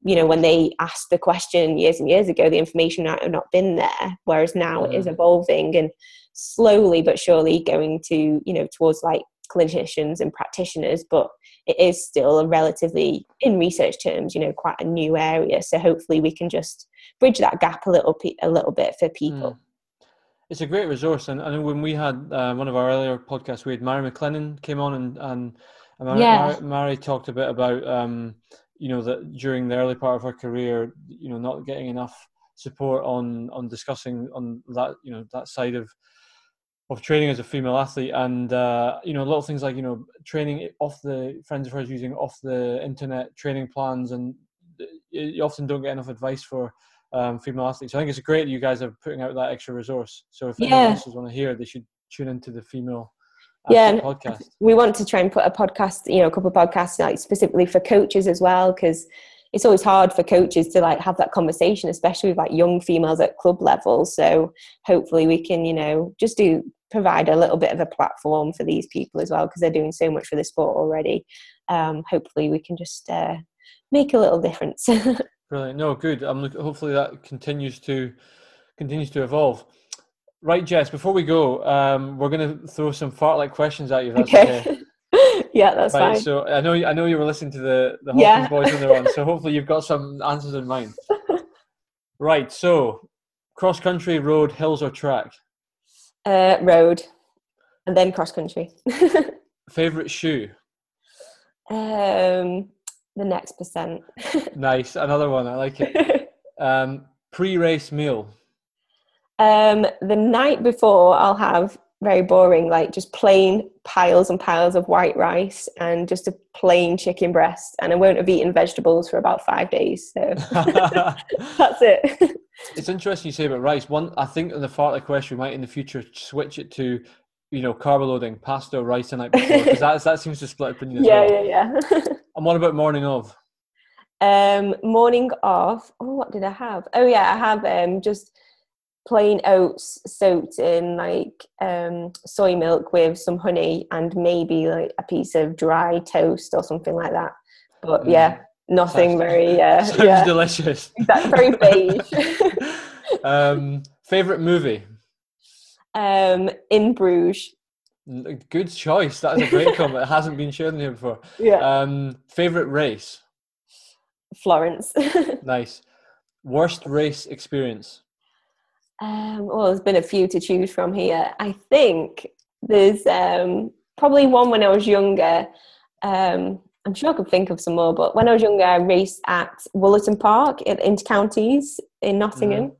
you know when they asked the question years and years ago the information might have not been there whereas now mm. it is mm. evolving and slowly but surely going to you know towards like clinicians and practitioners but it is still a relatively, in research terms, you know, quite a new area. So hopefully we can just bridge that gap a little, a little bit for people. Mm. It's a great resource, and I know when we had uh, one of our earlier podcasts, we had Mary McLennan came on, and and, Mary, yeah. Mary, Mary, talked a bit about um, you know that during the early part of her career, you know, not getting enough support on on discussing on that you know that side of of training as a female athlete and uh, you know a lot of things like you know training off the friends of hers using off the internet training plans and you often don't get enough advice for um, female athletes. I think it's great you guys are putting out that extra resource. So if yeah. anyone else want to hear, they should tune into the female yeah podcast. We want to try and put a podcast, you know, a couple of podcasts like specifically for coaches as well because it's always hard for coaches to like have that conversation especially with like young females at club level so hopefully we can you know just do provide a little bit of a platform for these people as well because they're doing so much for the sport already. Um, hopefully, we can just uh, make a little difference. Brilliant. No, good. I'm looking, hopefully that continues to continues to evolve. Right, Jess. Before we go, um, we're going to throw some fartlek questions at you. okay. okay. yeah, that's right, fine. So I know I know you were listening to the the Hawkins yeah. boys on the run. So hopefully you've got some answers in mind. right. So cross country, road, hills, or track? Uh, road, and then cross country. Favorite shoe? Um, the next percent. nice, another one. I like it. Um, pre-race meal. Um, the night before, I'll have very boring, like just plain piles and piles of white rice and just a plain chicken breast. And I won't have eaten vegetables for about five days. So that's it it's interesting you say about rice. One, I think in the fartlek question, we might in the future switch it to, you know, carb loading, pasta, rice and night before, because that, that seems to split opinion. yeah, well. yeah, yeah. and what about morning of? Um, morning of. Oh, what did I have? Oh, yeah, I have um just plain oats soaked in like um soy milk with some honey and maybe like a piece of dry toast or something like that. But mm. yeah, nothing very uh, sounds yeah. delicious. That's very beige. Um favorite movie? Um in bruges. Good choice. That is a great comment it hasn't been shown here before. Yeah. Um favorite race? Florence. Nice. Worst race experience? Um well there's been a few to choose from here. I think there's um probably one when i was younger. Um I'm sure I could think of some more, but when I was younger, I raced at Wollaton Park in Intercounties in Nottingham. Mm-hmm.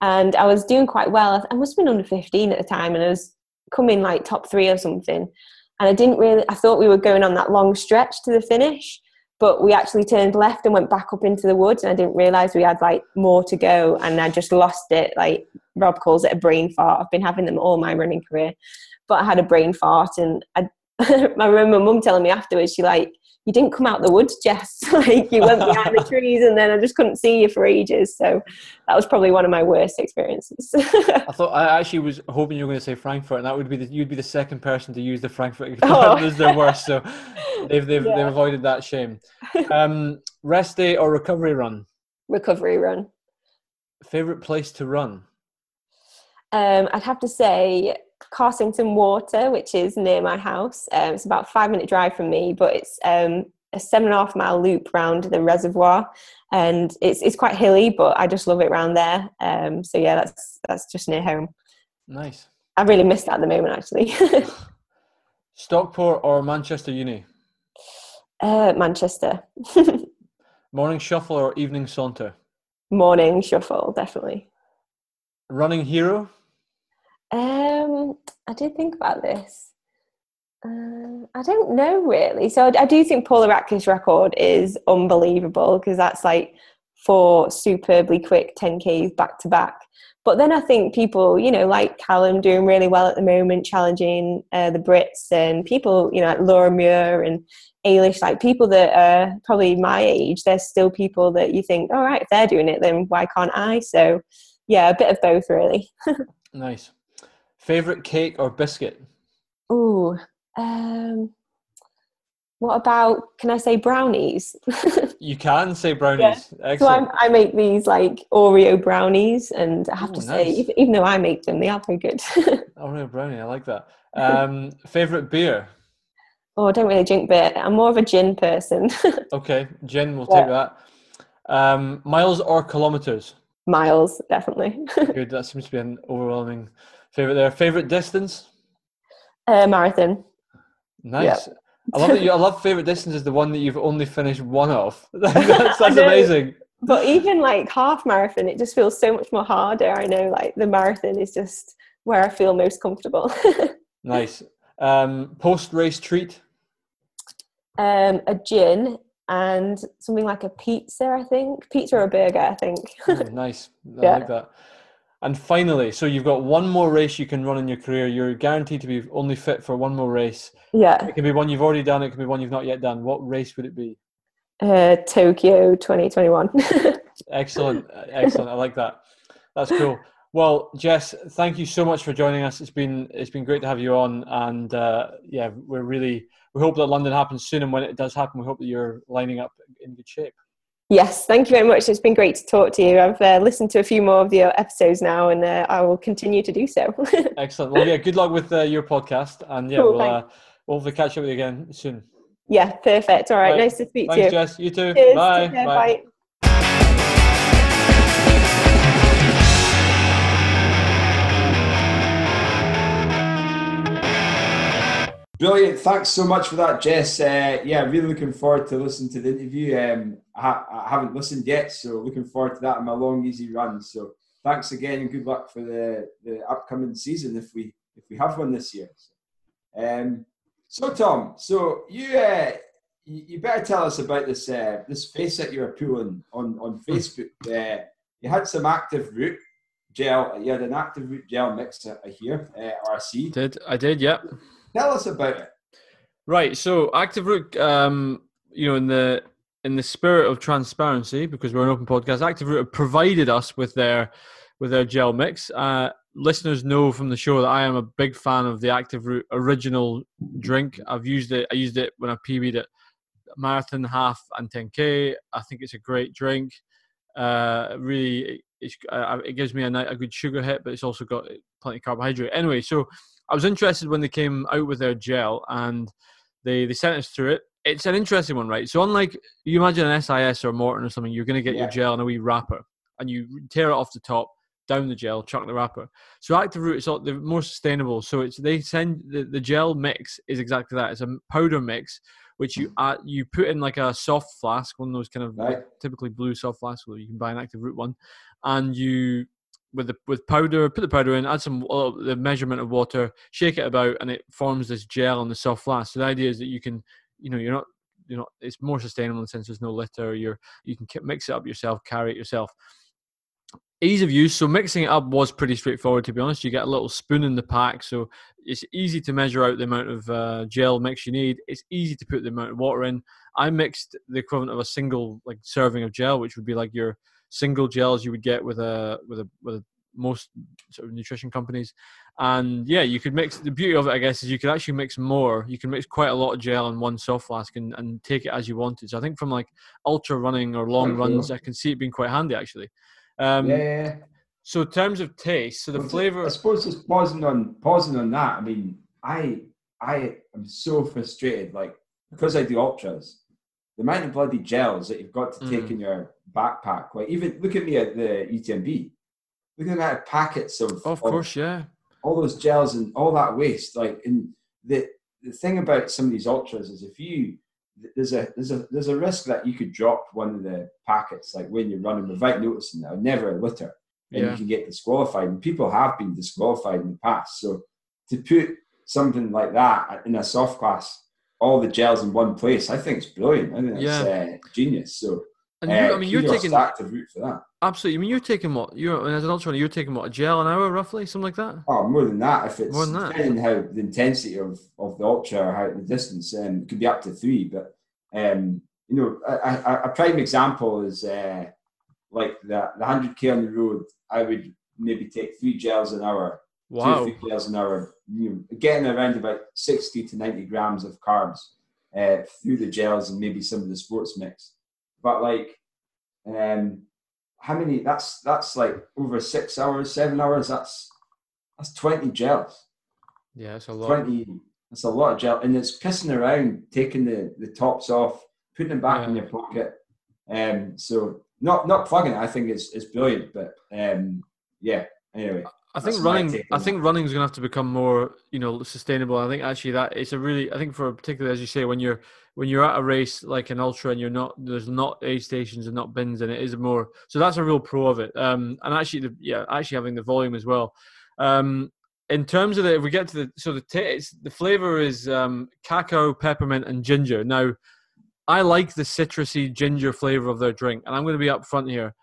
And I was doing quite well. I must have been under 15 at the time, and I was coming like top three or something. And I didn't really, I thought we were going on that long stretch to the finish, but we actually turned left and went back up into the woods. And I didn't realize we had like more to go. And I just lost it. Like Rob calls it a brain fart. I've been having them all my running career, but I had a brain fart. And I, I remember my mum telling me afterwards, she like, you didn't come out the woods, Jess. like you went behind the trees, and then I just couldn't see you for ages. So that was probably one of my worst experiences. I thought I actually was hoping you were going to say Frankfurt, and that would be the, you'd be the second person to use the Frankfurt oh. as their worst. So they've they've, yeah. they've avoided that shame. Um, rest day or recovery run? Recovery run. Favorite place to run? Um, I'd have to say Carsington Water, which is near my house. Um, it's about a five minute drive from me, but it's um, a seven and a half mile loop round the reservoir, and it's it's quite hilly, but I just love it round there. Um, so yeah, that's that's just near home. Nice. I really miss that at the moment, actually. Stockport or Manchester Uni? uh, Manchester. Morning shuffle or evening saunter? Morning shuffle, definitely. Running hero? Um, I did think about this. Uh, I don't know really. So I, do think Paula Radcliffe's record is unbelievable because that's like four superbly quick 10Ks back to back. But then I think people, you know, like Callum doing really well at the moment, challenging uh, the Brits, and people, you know, like Laura Muir and Eilish, like people that are probably my age, there's still people that you think, all right, if they're doing it, then why can't I? So, yeah, a bit of both, really. nice. Favorite cake or biscuit? Oh, um, what about? Can I say brownies? you can say brownies. Yeah. So i i make these like Oreo brownies, and I have Ooh, to say, nice. even, though I make them, they are very good. Oreo brownie, I like that. Um, favorite beer? Oh, I don't really drink beer. I'm more of a gin person. okay, gin. We'll yeah. take that. Um, miles or kilometers? Miles, definitely. good. That seems to be an overwhelming favorite there. Favorite distance? Uh, marathon. Nice. Yep. I love that you. I love favorite distance is the one that you've only finished one of. that's, that's amazing. But even like half marathon, it just feels so much more harder. I know, like the marathon is just where I feel most comfortable. nice. Um, Post race treat. Um, a gin and something like a pizza. I think pizza or a burger. I think. oh, nice. I yeah. like that. And finally, so you've got one more race you can run in your career. You're guaranteed to be only fit for one more race. Yeah. It can be one you've already done. It can be one you've not yet done. What race would it be? Uh, Tokyo 2021. excellent, excellent. I like that. That's cool. Well, Jess, thank you so much for joining us. It's been it's been great to have you on, and uh, yeah, we're really we hope that London happens soon. And when it does happen, we hope that you're lining up in good shape. Yes, thank you very much. It's been great to talk to you. I've uh, listened to a few more of the episodes now, and uh, I will continue to do so. Excellent. Well, yeah, good luck with uh, your podcast, and yeah, cool, we'll, uh, we'll hopefully catch up with you again soon. Yeah, perfect. All right, right. nice to speak Thanks, to you. Jess. You too. Cheers. Bye. Bye. Bye. Brilliant. Thanks so much for that, Jess. Uh, yeah, really looking forward to listening to the interview. Um, I, ha- I, haven't listened yet, so looking forward to that in my long, easy run. So thanks again and good luck for the, the upcoming season if we if we have one this year. Um, so Tom, so you, uh, you, you better tell us about this uh, this face that you were pulling on on Facebook. Uh, you had some active root gel. You had an active root gel mix uh, here, uh, RC. Did I did? Yep. Yeah. Tell us about it. Right. So Active Root, um, you know, in the in the spirit of transparency, because we're an open podcast, Active Root have provided us with their with their gel mix. Uh, listeners know from the show that I am a big fan of the Active Root original drink. I've used it. I used it when I PB'd at marathon, half, and 10k. I think it's a great drink. Uh, really, uh, it gives me a, a good sugar hit, but it's also got plenty of carbohydrate. Anyway, so I was interested when they came out with their gel and they they sent us through it. It's an interesting one, right? So unlike you imagine an SIS or Maurten or something, you're going to get yeah. your gel in a wee wrapper and you tear it off the top, down the gel, chuck the wrapper. So Active Root is all, they're more sustainable. So it's they send the, the gel mix is exactly that. It's a powder mix which you add, you put in like a soft flask, one of those kind of right. like typically blue soft flasks, or you can buy an Active Root one, and you with the with powder, put the powder in, add some uh, the measurement of water, shake it about, and it forms this gel on the soft flask. So the idea is that you can, you know, you're not, you know, it's more sustainable in the sense there's no litter. You're you can mix it up yourself, carry it yourself. Ease of use. So mixing it up was pretty straightforward, to be honest. You get a little spoon in the pack, so it's easy to measure out the amount of uh, gel mix you need. It's easy to put the amount of water in. I mixed the equivalent of a single like serving of gel, which would be like your single gels you would get with a with a with a, most sort of nutrition companies. And yeah, you could mix. The beauty of it, I guess, is you could actually mix more. You can mix quite a lot of gel in one soft flask and, and take it as you wanted. So I think from like ultra running or long runs, I can see it being quite handy actually. Um, yeah. So in terms of taste, so the well, flavor. I suppose just pausing on pausing on that. I mean, I I am so frustrated, like because I do ultras the amount of bloody gels that you've got to take Mm. in your backpack. Like even look at me at the UTMB. Look at the amount of packets of, of course, yeah. all those gels and all that waste. Like, and the the thing about some of these ultras is if you there's a there's a there's a risk that you could drop one of the packets like when you're running without noticing that never a litter and Yeah. you can get disqualified and people have been disqualified in the past so to put something like that in a soft flask all the gels in one place i think it's brilliant i think it's uh, genius so And uh, you, I mean, you're taking Active Root for that absolutely. I mean, you're taking what? You're as an ultra runner, you're taking what? A gel an hour, roughly, something like that. Oh, more than that. If it's More than that. depending how the intensity of, of the ultra or how the distance, um, it could be up to three. But um, you know, a, a, a prime example is uh, like the the hundred k on the road. I would maybe take three gels an hour, Wow. two three gels an hour, you know, getting around about sixty to ninety grams of carbs uh, through the gels and maybe some of the sports mix. But like, um, how many? That's that's like over six hours, seven hours. That's that's twenty gels. Yeah, it's a lot. Twenty. That's a lot of gel, and it's pissing around, taking the, the tops off, putting them back in your pocket. Um, so not not plugging it. I think it's it's brilliant, but um, yeah. Anyway, I think That's running. I think running is going to have to become more, you know, sustainable. I think actually that it's a really. I think for particularly as you say, when you're when you're at a race like an ultra and you're not there's not aid stations and not bins and it is more. So that's a real pro of it. Um, and actually, the, yeah, actually having the volume as well. Um, in terms of the, if we get to the so the it's, the flavor is um, cacao, peppermint, and ginger. Now, I like the citrusy ginger flavor of their drink, and I'm going to be upfront here.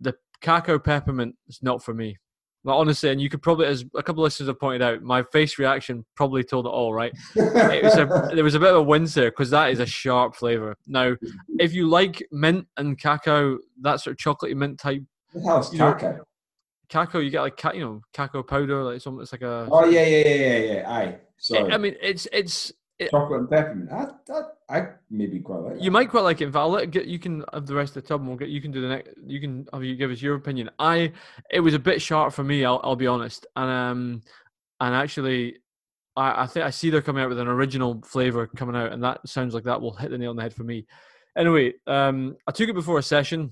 The cacao peppermint is not for me. Like, honestly, and you could probably, as a couple of listeners have pointed out, my face reaction probably told it all. Right, it was a, there was a bit of a wince there because that is a sharp flavor. Now, if you like mint and cacao, that sort of chocolatey mint type hell's you know, cacao? cacao, you get like you know cacao powder, like something. It's like a. Oh yeah, yeah, yeah, yeah, yeah. Aye, sorry. I mean, it's it's Chocolate and peppermint. I, I, I maybe quite like that. You might quite like it. In fact, I'll let get you can have the rest of the tub, and we'll get you can do the next. You can have you give us your opinion. I it was a bit sharp for me. I'll, I'll be honest, and um, and actually, I, I think I see they're coming out with an original flavor coming out, and that sounds like that will hit the nail on the head for me. Anyway, um, I took it before a session.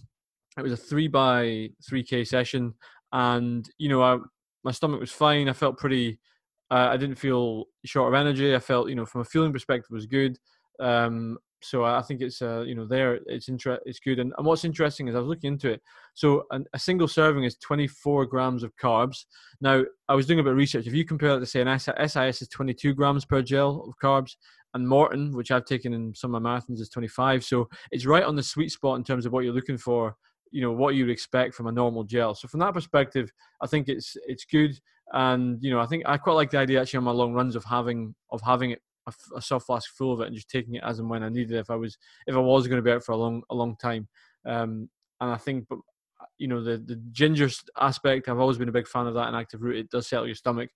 It was a three by three k session, and you know, I, my stomach was fine. I felt pretty. Uh, I didn't feel short of energy. I felt, you know, from a feeling perspective, was good. Um, so I think it's, uh, you know, there it's inter- it's good. And, and what's interesting is I was looking into it. So an, a single serving is 24 grams of carbs. Now I was doing a bit of research. If you compare it to say an SIS is 22 grams per gel of carbs, and Maurten, which I've taken in some of my marathons, is 25. So it's right on the sweet spot in terms of what you're looking for. You know what you would expect from a normal gel. So from that perspective, I think it's it's good. And you know, I think I quite like the idea actually on my long runs of having of having it a, a soft flask full of it and just taking it as and when I needed it if I was if I was going to be out for a long a long time. Um, and I think, but you know, the the ginger aspect, I've always been a big fan of that in active root. It does settle your stomach.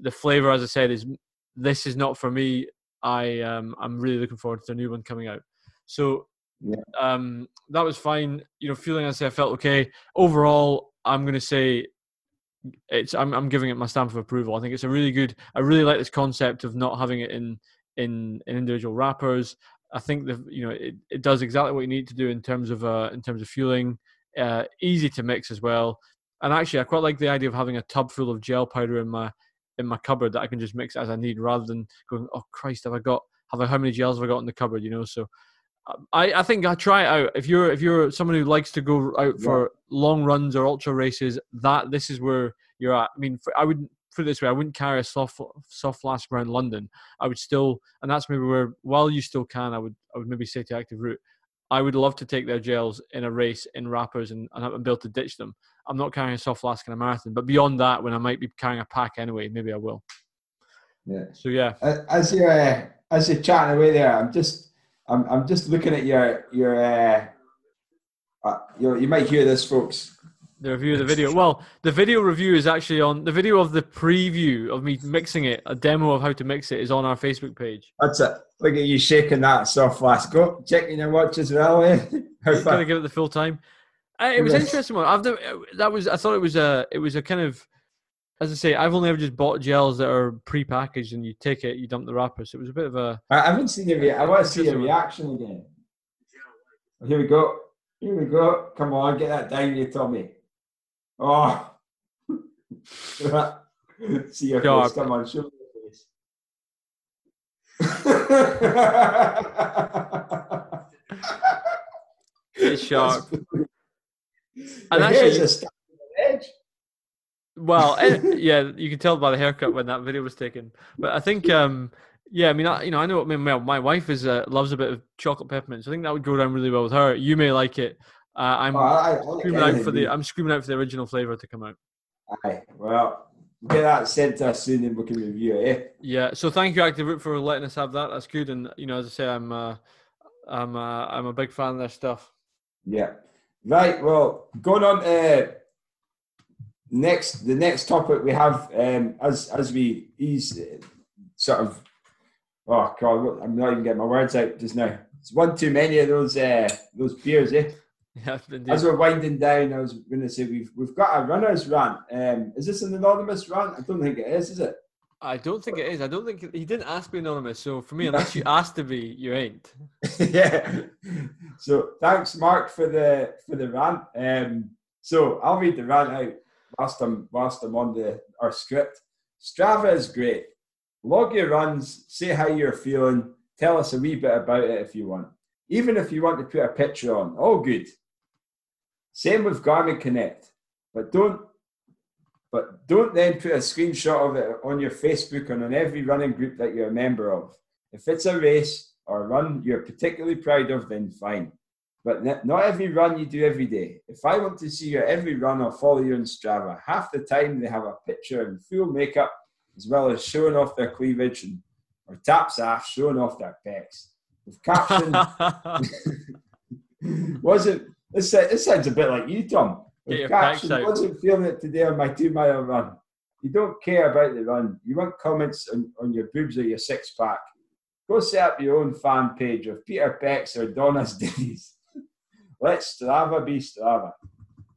The flavor, as I said, is this is not for me. I um, I'm really looking forward to the new one coming out. So Yeah. um, that was fine. You know, feeling as I felt okay overall. I'm going to say it's I'm I'm giving it my stamp of approval. I think it's a really good. I really like this concept of not having it in in, in individual wrappers. I think the you know it, it does exactly what you need to do in terms of uh, in terms of fueling. Uh, easy to mix as well. And actually, I quite like the idea of having a tub full of gel powder in my in my cupboard that I can just mix as I need, rather than going, oh Christ, have I got have I how many gels have I got in the cupboard? You know, so I, I think I try it out. If you're if you're someone who likes to go out for long runs or ultra races, that this is where you're at. I mean, for, I would put it this way: I wouldn't carry a soft soft flask around London. I would still, and that's maybe where while you still can, I would I would maybe say to Active Root, I would love to take their gels in a race in wrappers and and, be able to ditch them. I'm not carrying a soft flask in a marathon, but beyond that, when I might be carrying a pack anyway, maybe I will. Yeah. So yeah, As you're uh, as you're chatting away there, I'm just I'm I'm just looking at your your uh, uh you you might hear this, folks. the review of the video. Well, the video review is actually on the video of the preview of me mixing it. A demo of how to mix it is on our Facebook page. That's it. Look at you shaking that soft flask. Go checking your watch as well. Eh? How Gotta give it the full time. Uh, it was interesting one. I've never, that was I thought it was a it was a kind of as I say I've only ever just bought gels that are pre-packaged and you take it you dump the wrapper. So it was a bit of a I haven't seen your. Rea- I want to see your reaction again. Here we go. Here we go. Come on, get that down, you Tommy. Oh. See your face. Come on, show me your face. It's sharp. And actually, actually- a stab on the edge. Well, eh, yeah, you can tell by the haircut when that video was taken. But I think, um, yeah, I mean, I, you know, I know. I mean, well, my wife is uh, loves a bit of chocolate peppermint, so I think that would go down really well with her. You may like it. Uh, I'm Oh, I, I screaming out for the. I'm screaming out for the original flavor to come out. Aye, well, get that sent to us soon and we can review it. Eh? Yeah. So thank you, Active Root, for letting us have that. That's good. And you know, as I say, I'm uh, I'm uh, I'm a big fan of their stuff. Yeah. Right. Well, going on to next, the next topic we have um, as as we ease uh, sort of. Oh God, I'm not even getting my words out just now. It's one too many of those uh, those beers, eh? Yeah. As we're winding down, I was going to say we've we've got a runners rant. Um, is this an anonymous rant? I don't think it is. Is it? I don't think it is. I don't think he didn't ask me anonymous. So for me, unless you asked to be, you ain't. yeah. So thanks, Mark, for the for the rant. Um, so I'll read the rant out whilst I'm whilst I'm on the our script. Strava is great. Log your runs, say how you're feeling, tell us a wee bit about it if you want. Even if you want to put a picture on, all good. Same with Garmin Connect, but don't but don't then put a screenshot of it on your Facebook and on every running group that you're a member of. If it's a race or a run you're particularly proud of, then fine. But not every run you do every day. If I want to see your every run, I'll follow you on Strava. Half the time they have a picture in full makeup, as well as showing off their cleavage and or taps off, showing off their pecs. With caption, wasn't this? This sounds a bit like you, Tom. With caption, wasn't feeling it today on my two mile run. You don't care about the run. You want comments on, on your boobs or your six pack. Go set up your own fan page of Peter Peck's or Donna's Ditties. Let Strava be Strava.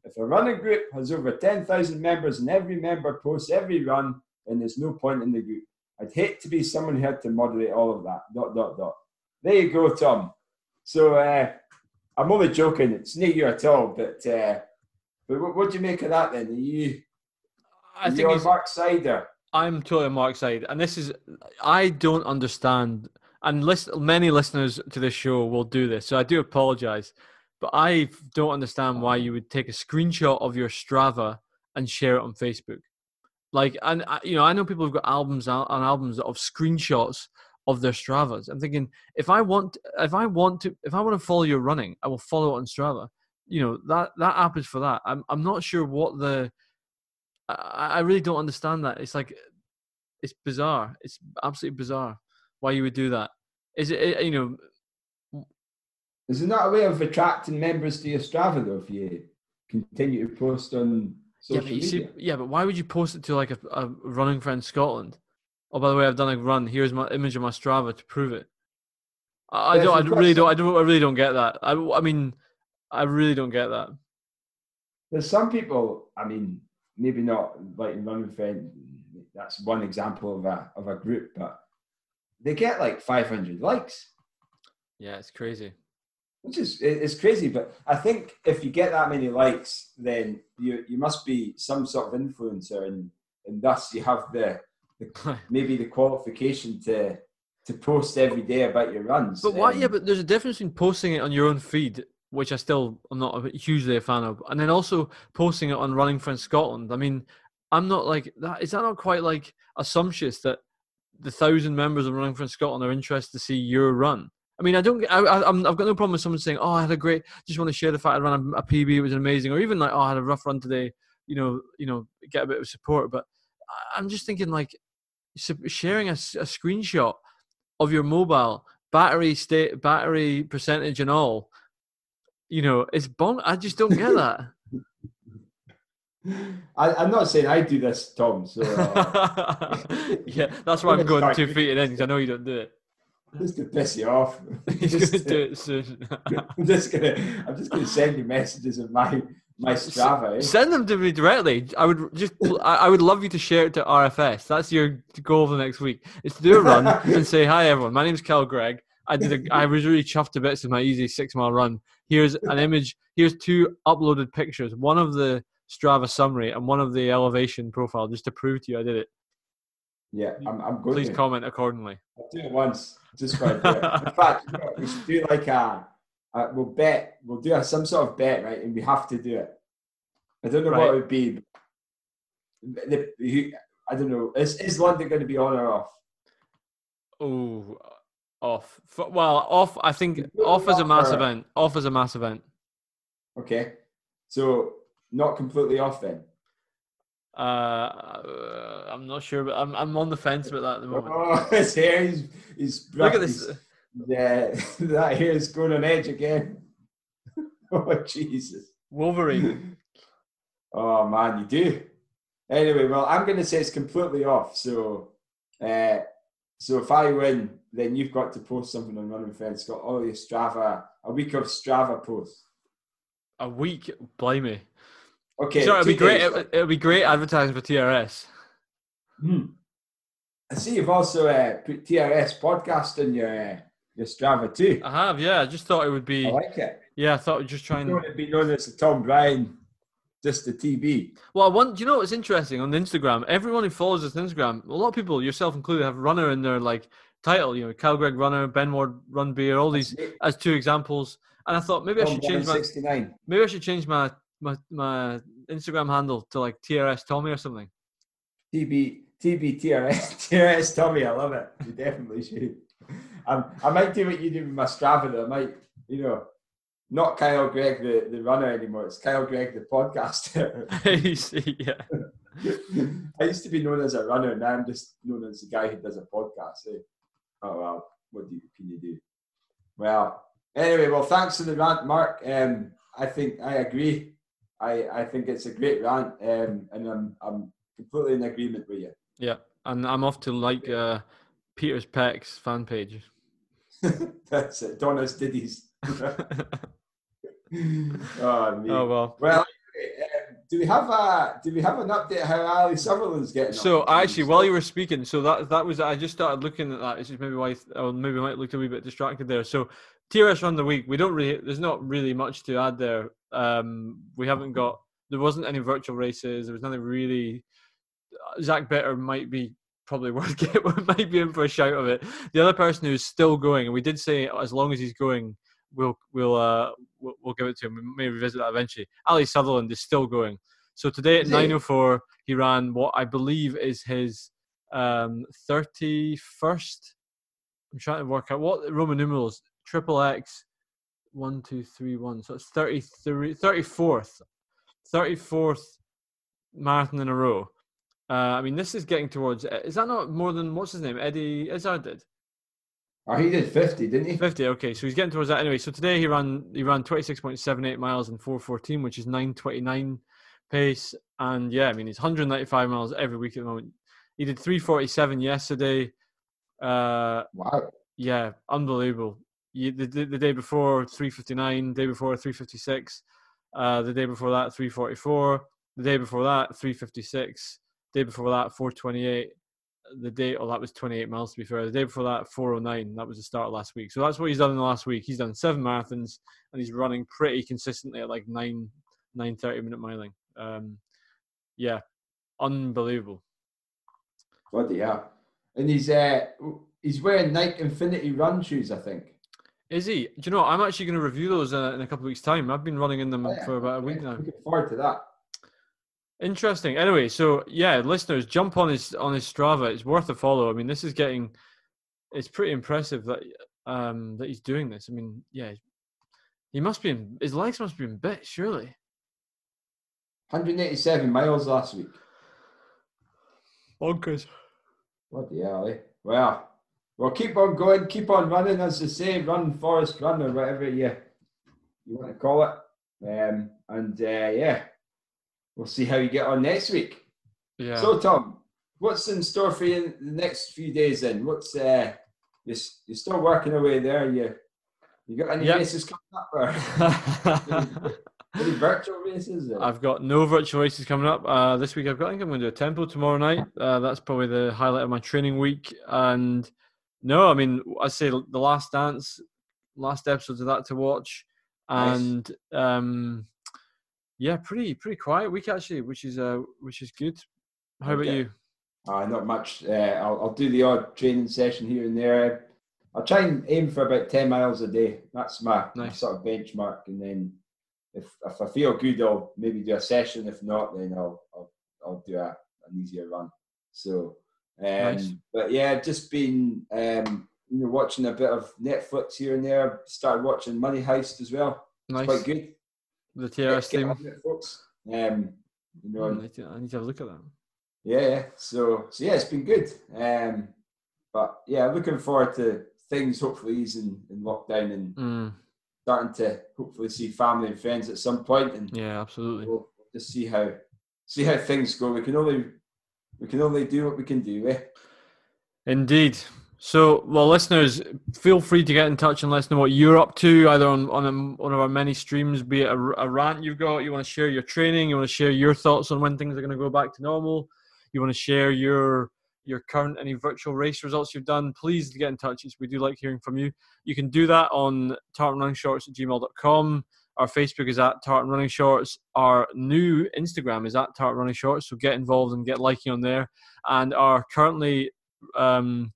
If a running group has over 10,000 members and every member posts every run, then there's no point in the group. I'd hate to be someone who had to moderate all of that. Dot, dot, dot. There you go, Tom. So uh, I'm only joking. It's not you at all. But, uh, but what, what do you make of that then? Are you, I are think you on he's, Mark's side or? I'm totally on Mark's side, and this is I don't understand. And list, many listeners to this show will do this, so I do apologize. But I don't understand why you would take a screenshot of your Strava and share it on Facebook. Like, and you know, I know people have got albums on albums of screenshots of their Stravas. I'm thinking, if I want, if I want to, if I want to follow your running, I will follow it on Strava. You know that that app is for that. I'm I'm not sure what the I, I really don't understand that. It's like it's bizarre. It's absolutely bizarre why you would do that. Is it eh, you know Is it not a way of attracting members to your Strava though if you continue to post on yeah social but, you media? see, yeah but why would you post it to like a, a running friend Scotland? Oh by the way I've done a run. Here's my image of my Strava to prove it. I, I Yeah, don't. I really don't. I don't. I really don't get that. I, I mean, I really don't get that. There's some people, I mean, maybe not like in running friend. That's one example of a of a group, but they get like 500 likes, Yeah, it's crazy. Which is it's crazy. But I think if you get that many likes, then you you must be some sort of influencer, and and thus you have the, the maybe the qualification to to post every day about your runs. But why? Um, Yeah, but there's a difference between posting it on your own feed, which I still am not hugely a fan of, and then also posting it on Running Friends Scotland. I mean, I'm not like that. Is that not quite like assumptuous that the thousand members of Running Friends Scotland are interested to see your run? I mean, I don't. I, I, I'm, I've got no problem with someone saying, "Oh, I had a great." Just want to share the fact I ran a, a PB. It was amazing, or even like, "Oh, I had a rough run today." You know, you know, get a bit of support. But I'm just thinking like sharing a screenshot of your mobile battery state, battery percentage, and all. You know, it's bon. I just don't get that. I, I'm not saying I do this, Tom. So uh, yeah, that's why I'm going two feet in because I know you don't do it. Just to piss you off. He's Just going to to- do it soon. I'm just gonna I'm just gonna send you messages of my my Strava. eh? Send them to me directly. I would just, I I would love you to share it to RFS. That's your goal for the next week. Is to do a run and say, "Hi everyone, my name's Cal Greig. I did. A, I was really chuffed to bits with my easy six mile run. Here's an image. Here's two uploaded pictures. One of the Strava summary and one of the elevation profile, just to prove to you I did it. Yeah, I'm, I'm going Please to. comment accordingly. I'll do it once, just a. In fact, you know, we should do like a, a we'll bet, we'll do a, some sort of bet, right? And we have to do it. I don't know Right. what it would be. The, the, I don't know. Is, is London going to be on or off? Oh, off. Well, off. I think off is a mass or- event. Off is a mass event. Okay, so not completely off then. Uh, uh, I'm not sure, but I'm I'm on the fence about that at the moment. Oh, his hair, he's, he's Look at this. Yeah, that hair is going on edge again. oh Jesus! Wolverine. Oh man, you do. Anyway, well, I'm going to say it's completely off. So, uh, so if I win, then you've got to post something on Running Friends. Got all your Strava, a week of Strava posts. A week, blimey. Okay, Sorry, it'd be great. days. It, it'd be great advertising for TRS. Hmm. I see you've also uh, put TRS podcast in your uh, your Strava too. I have, yeah. I just thought it would be. I like it. Yeah, I thought I'd just trying. You and. to be known as the Tom Bryan, just the TB. Well, I want. Do you know what's interesting on Instagram? Everyone who follows us on Instagram, a lot of people, yourself included, have runner in their like title. You know, Cal Greig runner, Ben Ward run beer, all these as two examples. And I thought maybe I should Bryan change my 69. maybe I should change my my my Instagram handle to like TRS Tommy or something. TB, TB, TRS, TRS Tommy, I love it. You definitely should. Um, I might do what you do with my Strava. I might, you know, not Kyle Greig the, the runner anymore. It's Kyle Greig the podcaster. yeah. I used to be known as a runner. Now I'm just known as the guy who does a podcast. eh? Oh well, what do you, can you do? Well, anyway, well, thanks for the rant, Mark. Um, I think I agree. I, I think it's a great rant, um, and I'm I'm completely in agreement with you. Yeah, and I'm off to like uh, Peter's Peck's fan page. That's it. Donna's Diddy's. oh, me. Oh well. Well, um, do we have a do we have an update how Ali Sutherland's getting? So on? actually, while you were speaking, so that that was I just started looking at that. This is maybe why, or maybe I might look a wee bit distracted there. So TRS run the week. We don't really. There's not really much to add there. Um, we haven't got. There wasn't any virtual races. There was nothing really. Zach Better might be probably worth get might be in for a shout of it. The other person who's still going, and we did say as long as he's going, we'll we'll uh we'll, we'll give it to him. We may revisit that eventually. Ali Sutherland is still going. So today at 9:04, he ran what I believe is his um 31st. I'm trying to work out what Roman numerals. Triple X, one, two, three, one. So it's 33, 34th, 34th marathon in a row. Uh, I mean, this is getting towards. Is that not more than what's his name? Eddie Izzard did. Oh, he did 50, didn't he? 50 okay so he's getting towards that anyway so today he ran he ran 26.78 miles in 414 which is 929 pace and yeah i mean he's 195 miles every week at the moment he did 347 yesterday uh Wow. yeah unbelievable you, the, the, day before 359 day before 356 uh the day before that 344 the day before that 356 day before that 428 the day oh that was 28 miles to be fair the day before that 409 that was the start of last week so that's what he's done in the last week he's done seven marathons and he's running pretty consistently at like 9 9 30 minute miling um yeah unbelievable Bloody hell. And he's uh he's wearing Nike Infinity Run shoes, I think. Is he do you know i'm actually going to review those uh, in a couple of weeks time i've been running in them Oh, yeah. for about a week now Looking forward to that. Interesting. Anyway, so yeah, listeners, jump on his on his Strava. It's worth a follow. I mean, this is getting. It's pretty impressive that um that he's doing this. I mean, yeah, he must be in his legs must be in bits, surely. 187 miles last week. Bonkers. Bloody hell, eh? Well, well, keep on going, keep on running, as they say, run, Forest Run, or whatever you you want to call it. Um, and uh, yeah, we'll see how you get on next week. Yeah. So, Tom, what's in store for you in the next few days? Then, what's uh, you're, you're still working away there? You you got any Yep. races coming up, or any virtual races? Or? I've got no virtual races coming up uh, this week. I've got. I think I'm going to do a tempo tomorrow night. Uh, that's probably the highlight of my training week. And no, I mean, I say the Last Dance, last episodes of that to watch, and nice. um, yeah, pretty pretty quiet week actually, which is uh which is good. How okay. about you? Uh, not much. Uh, I'll, I'll do the odd training session here and there. I'll try and aim for about ten miles a day. That's my, nice. my sort of benchmark, and then if if I feel good, I'll maybe do a session. If not, then I'll I'll, I'll do a, an easier run. So, um, nice. but yeah, just been um, you know watching a bit of Netflix here and there. Started watching Money Heist as well. Nice. It's quite good. The TRS thing. folks. Um, you know, I need, to, I need to have a look at that. Yeah, so so yeah, it's been good. Um, but yeah, looking forward to things hopefully easing in lockdown and mm. starting to hopefully see family and friends at some point. And yeah, absolutely. We'll, just see how see how things go. We can only we can only do what we can do. Eh? Indeed. So, well, listeners, feel free to get in touch and let us know what you're up to, either on on a, one of our many streams, be it a, a rant you've got, you want to share your training, you want to share your thoughts on when things are going to go back to normal, you want to share your your current any virtual race results you've done, please get in touch. We do like hearing from you. You can do that on tartanrunningshorts at gmail.com. Our Facebook is at Tartan Running Shorts. Our new Instagram is at Tartan Running Shorts. So get involved and get liking on there. And our currently um,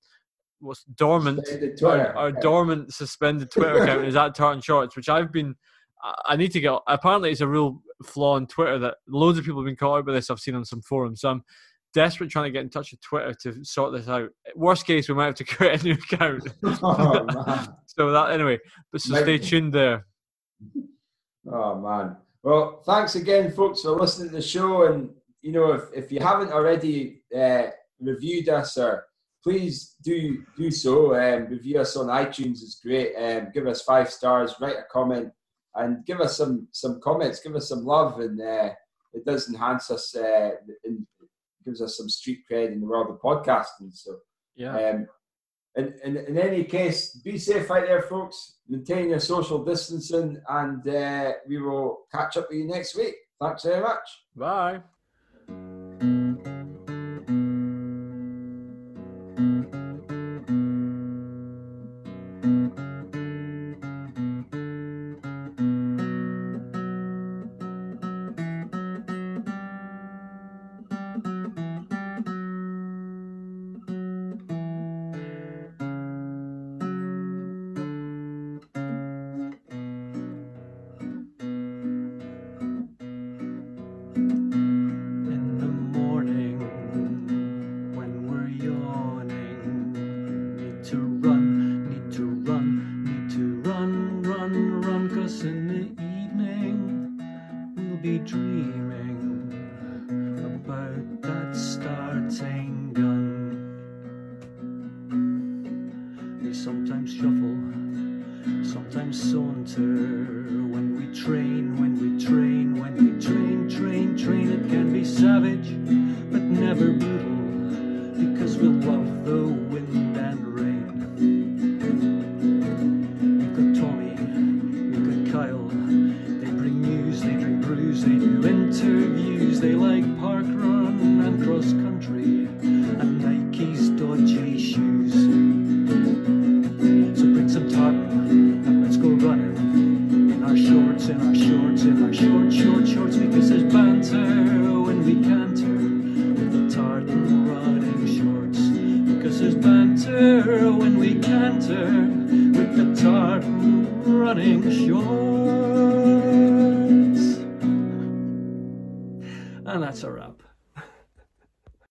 what's dormant our, our dormant suspended Twitter account is at Tartan Shorts, which I've been. I need to get. Apparently, it's a real flaw on Twitter that loads of people have been caught out by this. I've seen on some forums. So I'm desperate trying to get in touch with Twitter to sort this out. Worst case, we might have to create a new account. oh, so that anyway, but so stay tuned there. Oh man. Well, thanks again, folks, for listening to the show. And you know, if, if you haven't already uh, reviewed us or please do do so. Um, review us on iTunes. It's great. Um, give us five stars. Write a comment and give us some some comments. Give us some love, and uh, it does enhance us. Uh, and gives us some street cred in the world of podcasting. So yeah. Um, in, in, in any case, be safe out there, folks. Maintain your social distancing, and uh, we will catch up with you next week. Thanks very much. Bye.